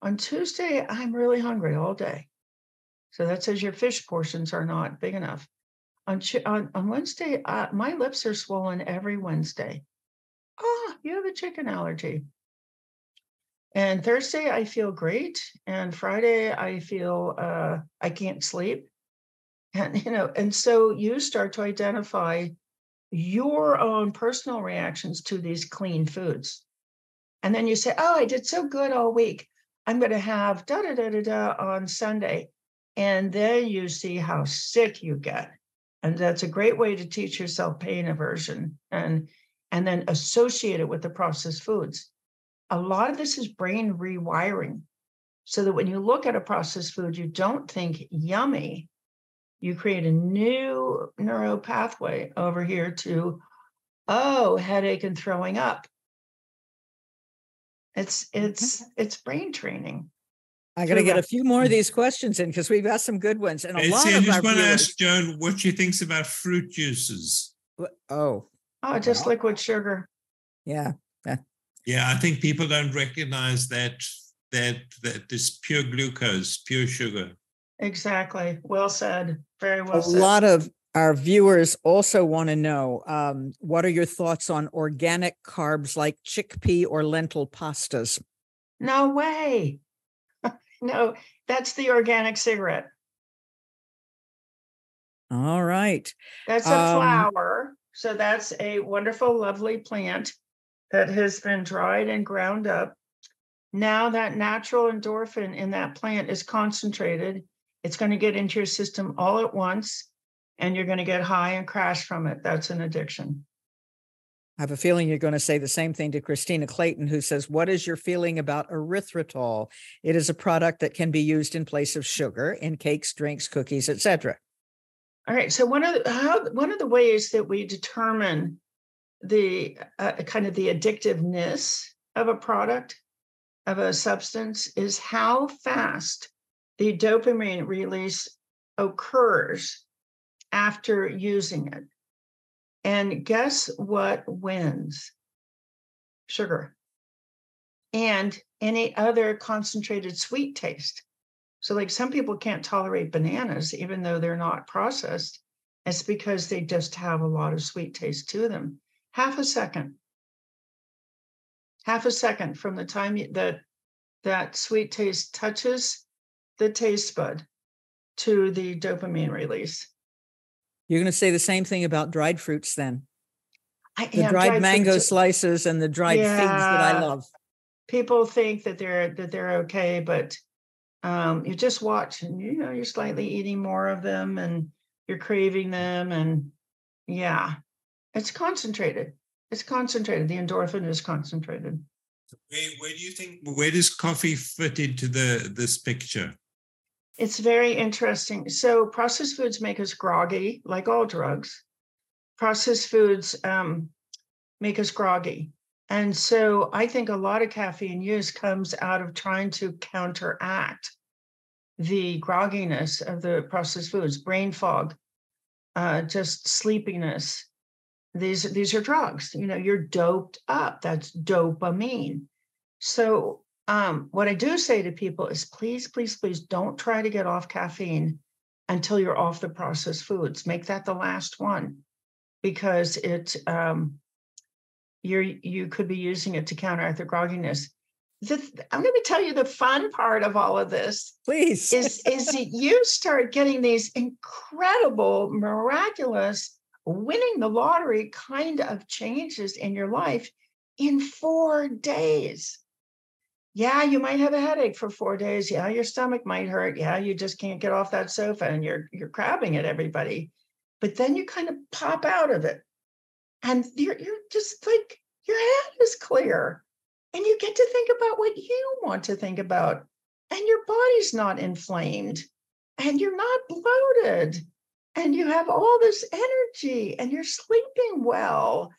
On Tuesday, I'm really hungry all day. So that says your fish portions are not big enough. On, on, on Wednesday, uh, my lips are swollen every Wednesday. Oh, you have a chicken allergy. And Thursday, I feel great. And Friday, I feel uh, I can't sleep. And, you know, and so you start to identify your own personal reactions to these clean foods. And then you say, oh, I did so good all week. I'm going to have da da da da da on Sunday. And then you see how sick you get. And that's a great way to teach yourself pain aversion and and then associate it with the processed foods. A lot of this is brain rewiring. So that when you look at a processed food, you don't think yummy. You create a new neuro pathway over here to, oh, headache and throwing up. It's mm-hmm. it's it's brain training. I got to get a few more of these questions in because we've got some good ones and a lot I of I just want to ask Joan what she thinks about fruit juices. Oh, oh, just liquid sugar. Yeah, yeah. Yeah, I think people don't recognize that that that this pure glucose, pure sugar. Exactly. Well said. Very well a said. A lot of our viewers also want to know um, what are your thoughts on organic carbs like chickpea or lentil pastas? No way. No, that's the organic cigarette. All right. That's a um, flour. So that's a wonderful, lovely plant that has been dried and ground up. Now that natural endorphin in that plant is concentrated. It's going to get into your system all at once and you're going to get high and crash from it. That's an addiction. I have a feeling you're going to say the same thing to Christina Clayton, who says, What is your feeling about erythritol? It is a product that can be used in place of sugar in cakes, drinks, cookies, etc. All right. So one of the, how, one of the ways that we determine the uh, kind of the addictiveness of a product of a substance is how fast the dopamine release occurs after using it. And guess what wins? Sugar and any other concentrated sweet taste. So, like some people can't tolerate bananas, even though they're not processed. It's because they just have a lot of sweet taste to them. Half a second, half a second from the time that that sweet taste touches the taste bud to the dopamine release. You're going to say the same thing about dried fruits then? I the dried, dried mango fruits. slices and the dried yeah. figs that I love. People think that they're that they're okay, but um, you just watch and you know you're slightly eating more of them and you're craving them and yeah, it's concentrated. It's concentrated. The endorphin is concentrated. Where, where do you think where does coffee fit into the this picture? It's very interesting. So processed foods make us groggy, like all drugs. Processed foods um, make us groggy. And so I think a lot of caffeine use comes out of trying to counteract the grogginess of the processed foods, brain fog, uh, just sleepiness. These, these are drugs. You know, you're doped up. That's dopamine. So um, what I do say to people is please, please, please don't try to get off caffeine until you're off the processed foods. Make that the last one because it um, you're you could be using it to counteract the grogginess. The, I'm going to tell you the fun part of all of this. Please, is is that you start getting these incredible, miraculous, winning the lottery kind of changes in your life in four days. Yeah, you might have a headache for four days. Yeah, your stomach might hurt. Yeah, you just can't get off that sofa and you're you're crabbing at everybody. But then you kind of pop out of it. And you're, you're just like your head is clear. And you get to think about what you want to think about. And your body's not inflamed. And you're not bloated. And you have all this energy. And you're sleeping well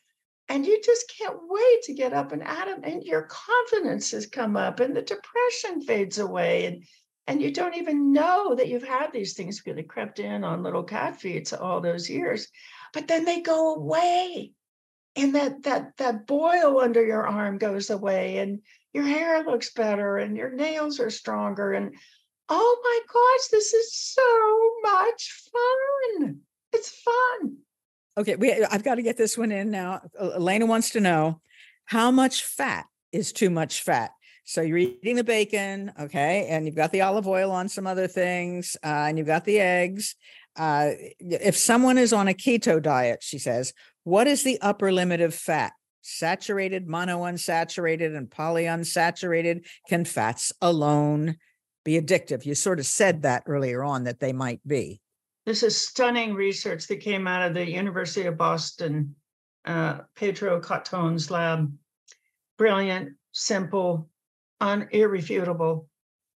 and you just can't wait to get up and at them and your confidence has come up and the depression fades away and and you don't even know that you've had these things because they crept in on little cat feet all those years but then they go away and that that that boil under your arm goes away and your hair looks better and your nails are stronger and oh my gosh this is so much fun! It's fun okay we, i've got to get this one in now elena wants to know how much fat is too much fat so you're eating the bacon okay and you've got the olive oil on some other things uh, and you've got the eggs uh, if someone is on a keto diet, she says, what is the upper limit of fat? Saturated, monounsaturated, and polyunsaturated? Can fats alone be addictive? You sort of said that earlier on that they might be. This is stunning research that came out of the University of Boston, uh, Pedro Cottone's lab. Brilliant, simple, un- irrefutable.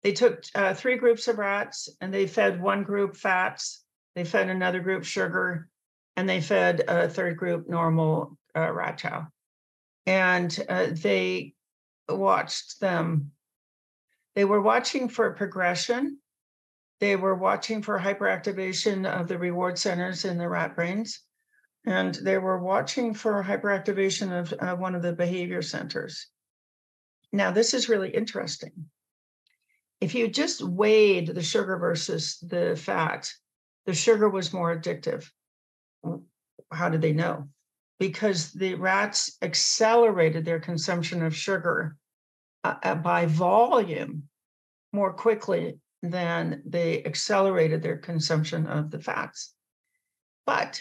They took uh, three groups of rats and they fed one group fats they fed another group sugar, and they fed a third group normal uh, rat chow. And uh, they watched them. They were watching for progression. They were watching for hyperactivation of the reward centers in the rat brains. And they were watching for hyperactivation of uh, one of the behavior centers. Now, this is really interesting. If you just weighed the sugar versus the fat, the sugar was more addictive. How did they know? Because the rats accelerated their consumption of sugar uh, uh, by volume more quickly than they accelerated their consumption of the fats. But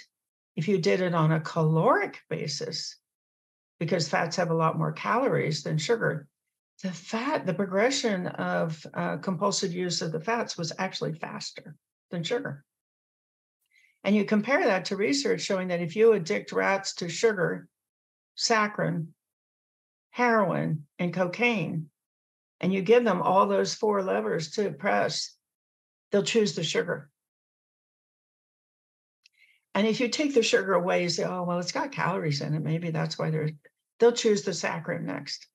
if you did it on a caloric basis, because fats have a lot more calories than sugar, the fat, the progression of uh, compulsive use of the fats was actually faster than sugar. And you compare that to research showing that if you addict rats to sugar, saccharin, heroin, and cocaine, and you give them all those four levers to press, they'll choose the sugar. And if you take the sugar away, you say, oh, well, it's got calories in it. Maybe that's why they're, they'll choose the saccharin next.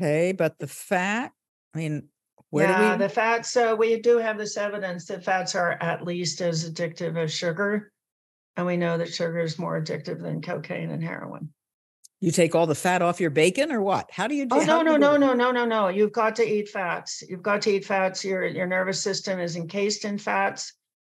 Okay. But the fat, I mean, where yeah, we... the fats. So we do have this evidence that fats are at least as addictive as sugar. And we know that sugar is more addictive than cocaine and heroin. You take all the fat off your bacon or what? How do you do Oh no, no, no, no, no, no, no. You've got to eat fats. You've got to eat fats. Your your nervous system is encased in fats.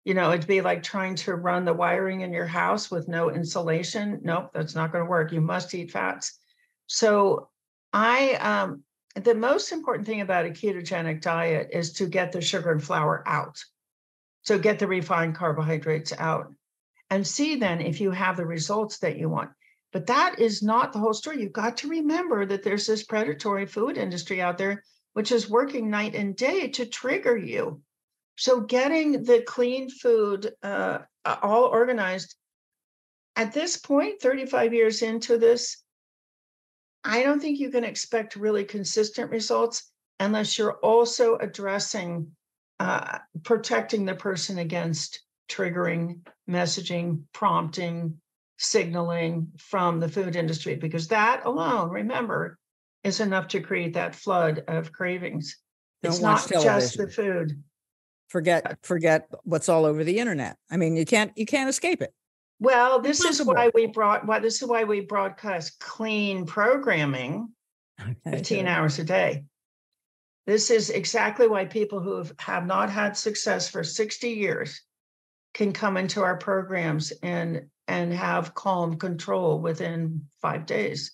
You know, it'd be like trying to run the wiring in your house with no insulation. Nope, that's not going to work. You must eat fats. So I um the most important thing about a ketogenic diet is to get the sugar and flour out. So get the refined carbohydrates out and see then if you have the results that you want. But that is not the whole story. You've got to remember that there's this predatory food industry out there, which is working night and day to trigger you. So, getting the clean food uh, all organized at this point, 35 years into this, I don't think you can expect really consistent results unless you're also addressing uh, protecting the person against triggering, messaging, prompting, signaling from the food industry, because that alone, remember, is enough to create that flood of cravings. Don't it's not television. just the food. Forget uh, forget what's all over the internet. I mean, you can't you can't escape it. Well, this is why we brought why this is why we broadcast clean programming okay, 15 good. hours a day. This is exactly why people who have, have not had success for 60 years can come into our programs and and have calm control within five days.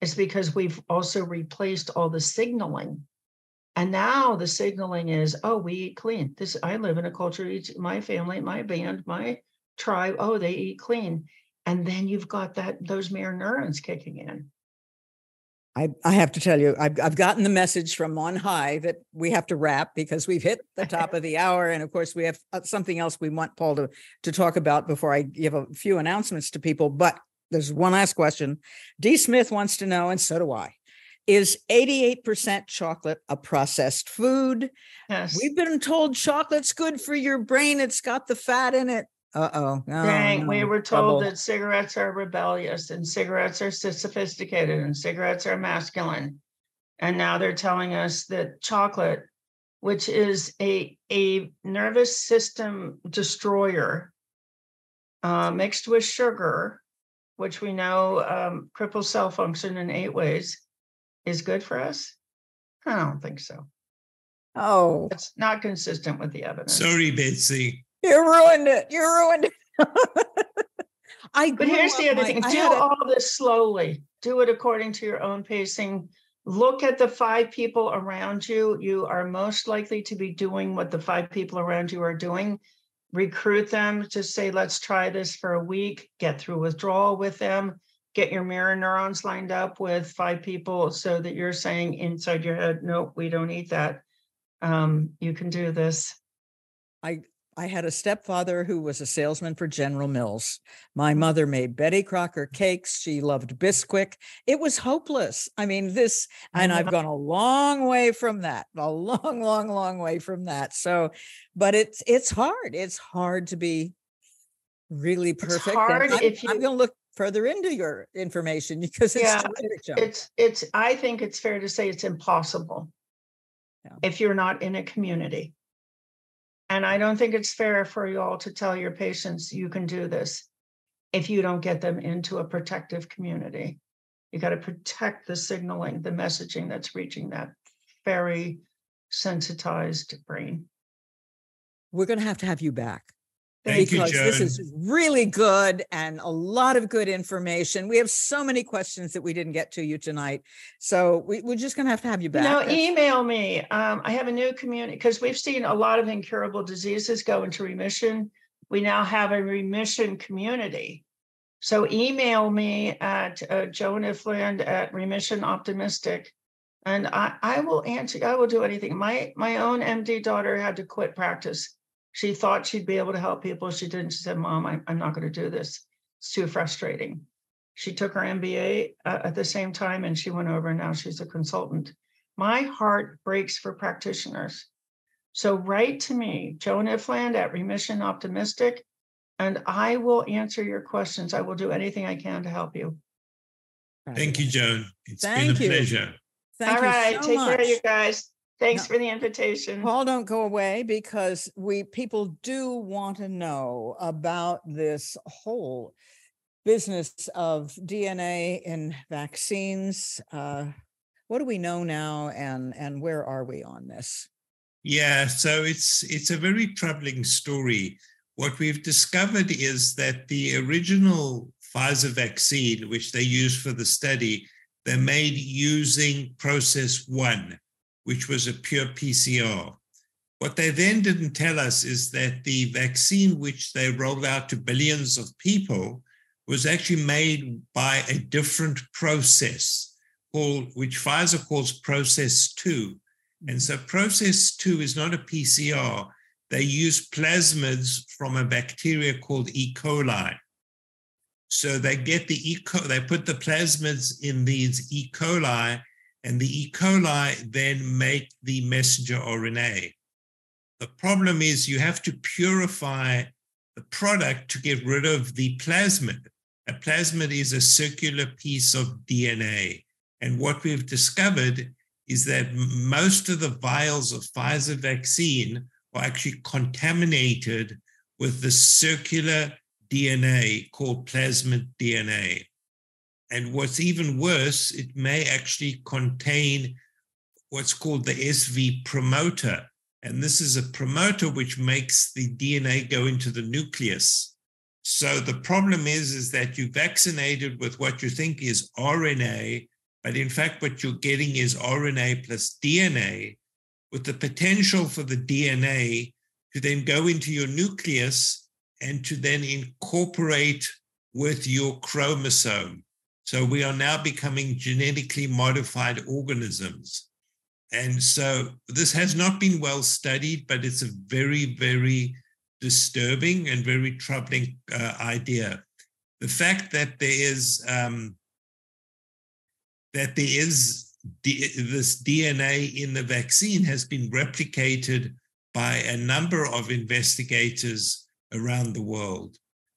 It's because we've also replaced all the signaling. And now the signaling is, oh, we eat clean. This I live in a culture, my family, my band, my tribe, oh, they eat clean. And then you've got that those mirror neurons kicking in. I, I have to tell you, I've, I've gotten the message from on high that we have to wrap because we've hit the top of the hour. And of course, we have uh, something else we want Paul to, to talk about before I give a few announcements to people. But there's one last question. D. Smith wants to know, and so do I. Is 88% chocolate a processed food? Yes. We've been told chocolate's good for your brain. It's got the fat in it. Uh-oh. Oh, Dang, no. we were told Trouble. that cigarettes are rebellious and cigarettes are sophisticated and cigarettes are masculine. And now they're telling us that chocolate, which is a, a nervous system destroyer, uh, mixed with sugar, which we know um, cripples cell function in eight ways, is good for us? I don't think so. Oh. It's not consistent with the evidence. Sorry, Betsy. You ruined it. You ruined it. I but here's the other my, thing do all a... this slowly, do it according to your own pacing. Look at the five people around you. You are most likely to be doing what the five people around you are doing. Recruit them to say, let's try this for a week, get through withdrawal with them, get your mirror neurons lined up with five people so that you're saying inside your head, nope, we don't eat that. Um, you can do this. I I had a stepfather who was a salesman for General Mills. My mm. mother made Betty Crocker cakes. She loved Bisquick. It was hopeless. I mean, this, and I've gone a long way from that, a long, long, long way from that. So, but it's it's hard. It's hard to be really perfect. It's hard I'm, if you, I'm going to look further into your information because it's yeah, it's it's. I think it's fair to say it's impossible yeah. if you're not in a community and I don't think it's fair for you all to tell your patients you can do this if you don't get them into a protective community. You got to protect the signaling, the messaging that's reaching that very sensitized brain. We're going to have to have you back. Thank because you, this is really good and a lot of good information. We have so many questions that we didn't get to you tonight. So we, are just going to have to have you back. No, email me. Um, I have a new community because we've seen a lot of incurable diseases go into remission. We now have a remission community. So email me at uh, Joan Ifland at Remission Optimistic. And I, I will answer, I will do anything. My my own MD daughter had to quit practice she thought she'd be able to help people. She didn't. She said, Mom, I, am not going to do this. It's too frustrating. She took her MBA uh, at the same time and she went over and now she's a consultant. My heart breaks for practitioners. So write to me, Joan Ifland at Remission Optimistic, and I will answer your questions. I will do anything I can to help you. Thank you, Joan. It's Thank been a you. pleasure. Thank All right. So take much. care, you guys. Thanks no. for the invitation. Paul, don't go away because we people do want to know about this whole business of DNA in vaccines. Uh, what do we know now, and and where are we on this? Yeah, so it's it's a very troubling story. What we've discovered is that the original Pfizer vaccine, which they used for the study, they're made using process one, which was a pure PCR. What they then didn't tell us is that the vaccine, which they rolled out to billions of people, was actually made by a different process called, which Pfizer calls process two. And so process two is not a PCR. They use plasmids from a bacteria called E. coli. So they get the E. coli, they put the plasmids in these E. coli, and the E. coli then make the messenger RNA. The problem is you have to purify the product to get rid of the plasmid. A plasmid is a circular piece of DNA. And what we've discovered is that most of the vials of Pfizer vaccine are actually contaminated with the circular DNA called plasmid DNA. And what's even worse, it may actually contain what's called the SV promoter. And this is a promoter which makes the DNA go into the nucleus. So the problem is, is that you vaccinated with what you think is RNA, but in fact, what you're getting is RNA plus DNA with the potential for the DNA to then go into your nucleus and to then incorporate with your chromosome. So we are now becoming genetically modified organisms. And so this has not been well studied, but it's a very, very disturbing and very troubling uh, idea. The fact that there is um, that there is D- this DNA in the vaccine has been replicated by a number of investigators around the world.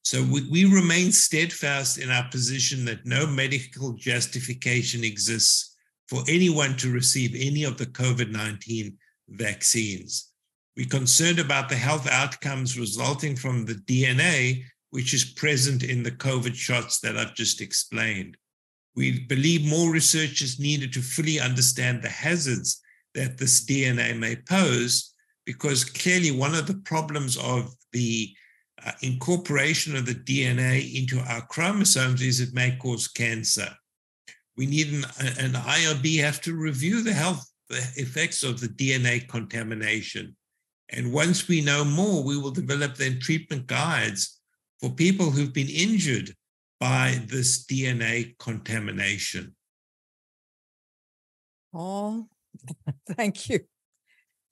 So we, we remain steadfast in our position that no medical justification exists for anyone to receive any of the COVID 19 vaccines. We're concerned about the health outcomes resulting from the DNA, which is present in the COVID shots that I've just explained. We believe more research is needed to fully understand the hazards that this DNA may pose, because clearly one of the problems of the uh, incorporation of the DNA into our chromosomes is it may cause cancer. We need an, an IRB have to review the health effects of the DNA contamination. And once we know more, we will develop then treatment guides for people who've been injured by this DNA contamination. Oh, thank you.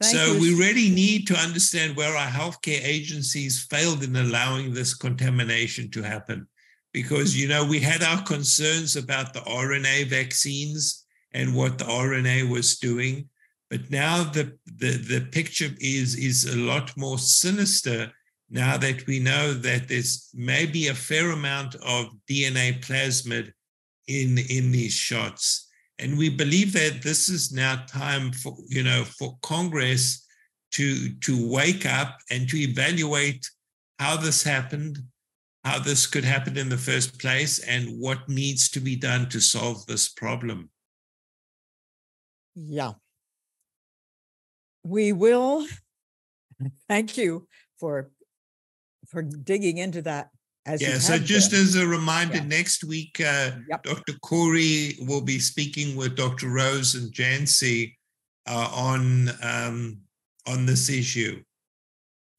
Thank so you. we really need to understand where our healthcare agencies failed in allowing this contamination to happen. Because, you know, we had our concerns about the RNA vaccines and what the RNA was doing. But now the, the, the picture is, is a lot more sinister now that we know that there's maybe a fair amount of DNA plasmid in, in these shots. And we believe that this is now time for, you know, for Congress to, to wake up and to evaluate how this happened, how this could happen in the first place, and what needs to be done to solve this problem. Yeah, we will. Thank you for for digging into that. As yeah, so just been. as a reminder, yeah. next week, uh, yep. Dr. Kory will be speaking with Dr. Rose and Janci uh, on um, on this issue.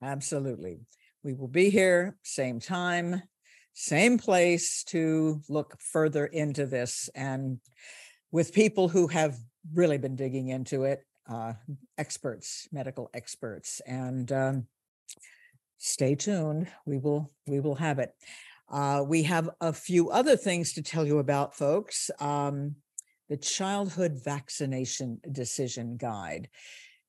Absolutely, we will be here same time, same place to look further into this, and with people who have really been digging into it uh, experts, medical experts, and um, stay tuned. We will we will have it. Uh, we have a few other things to tell you about, folks. Um, the childhood vaccination decision guide.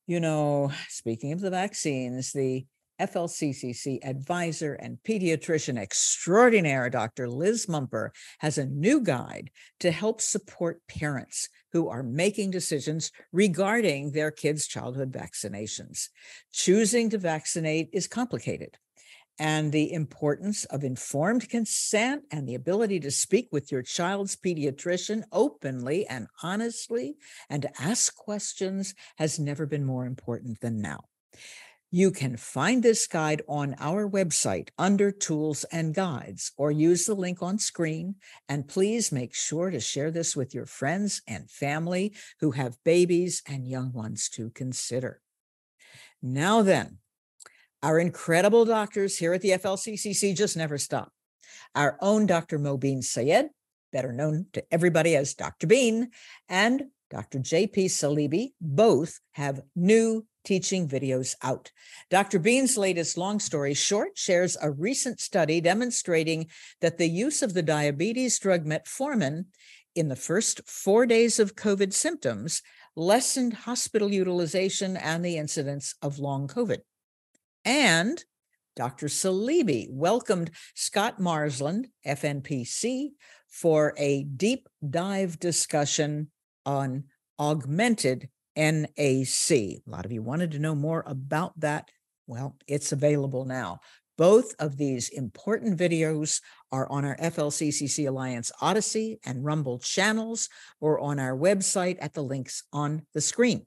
You know, speaking of the vaccines, the FLCCC advisor and pediatrician extraordinaire, Dr. Liz Mumper, has a new guide to help support parents who are making decisions regarding their kids' childhood vaccinations. Choosing to vaccinate is complicated. And the importance of informed consent and the ability to speak with your child's pediatrician openly and honestly and to ask questions has never been more important than now. You can find this guide on our website under Tools and Guides or use the link on screen. And please make sure to share this with your friends and family who have babies and young ones to consider. Now, then, our incredible doctors here at the FLCCC just never stop. Our own Dr. Mobeen Syed, better known to everybody as Dr. Bean, and Dr. JP Saleeby both have new teaching videos out. Dr. Bean's latest long story short shares a recent study demonstrating that the use of the diabetes drug metformin in the first four days of COVID symptoms lessened hospital utilization and the incidence of long COVID. And Dr. Saleeby welcomed Scott Marsland, FNPC, for a deep dive discussion on augmented NAC. A lot of you wanted to know more about that. Well, it's available now. Both of these important videos are on our FLCCC Alliance Odysee and Rumble channels or on our website at the links on the screen.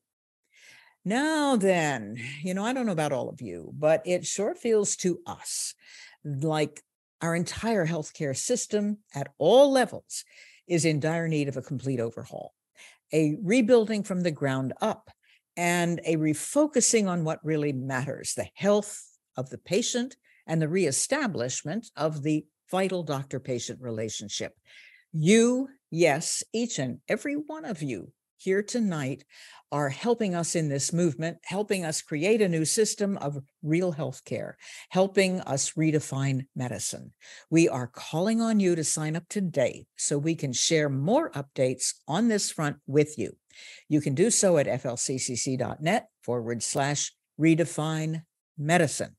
Now, then, you know, I don't know about all of you, but it sure feels to us like our entire healthcare system at all levels is in dire need of a complete overhaul a rebuilding from the ground up and a refocusing on what really matters the health of the patient and the reestablishment of the vital doctor patient relationship. You, yes, each and every one of you here tonight are helping us in this movement, helping us create a new system of real health care, helping us redefine medicine. We are calling on you to sign up today so we can share more updates on this front with you. You can do so at flccc.net forward slash redefine medicine.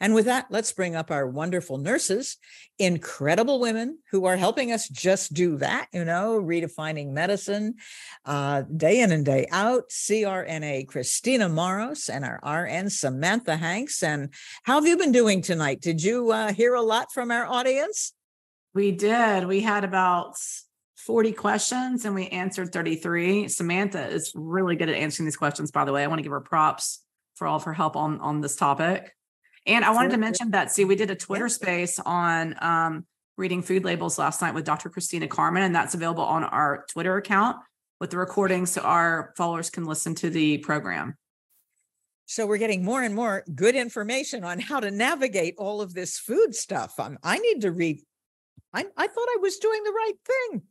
And with that, let's bring up our wonderful nurses, incredible women who are helping us just do that, you know, redefining medicine uh, day in and day out. CRNA Christina Moros and our RN Samantha Hanks. And how have you been doing tonight? Did you uh, hear a lot from our audience? We did. We had about 40 questions and we answered 33. Samantha is really good at answering these questions, by the way. I want to give her props for all of her help on, on this topic. And I wanted to mention that, see, we did a Twitter space on um, reading food labels last night with Dr. Christina Carmen, and that's available on our Twitter account with the recording so our followers can listen to the program. So we're getting more and more good information on how to navigate all of this food stuff. Um, I need to read. I, I thought I was doing the right thing.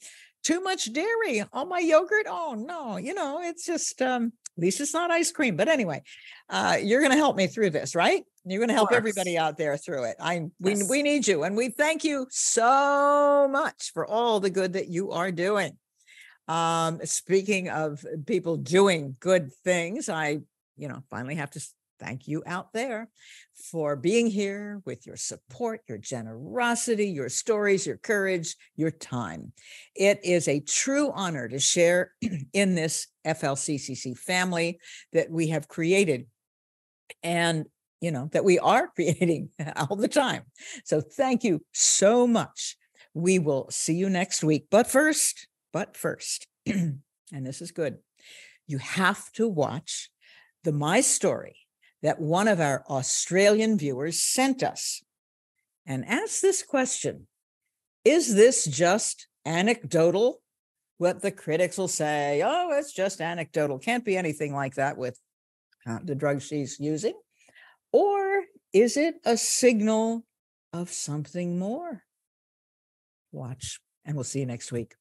Too much dairy on my yogurt. Oh no, you know, it's just um, at least it's not ice cream. But anyway, uh, you're going to help me through this, right? You're going to help everybody out there through it. I we yes. we need you, and we thank you so much for all the good that you are doing. Um, speaking of people doing good things, I you know finally have to thank you out there for being here with your support, your generosity, your stories, your courage, your time. It is a true honor to share in this FLCCC family that we have created and you know that we are creating all the time. So thank you so much. We will see you next week. But first, but first, and this is good. You have to watch the My Story that one of our Australian viewers sent us and asked this question Is this just anecdotal? What the critics will say, oh, it's just anecdotal. Can't be anything like that with uh, the drug she's using. Or is it a signal of something more? Watch, and we'll see you next week.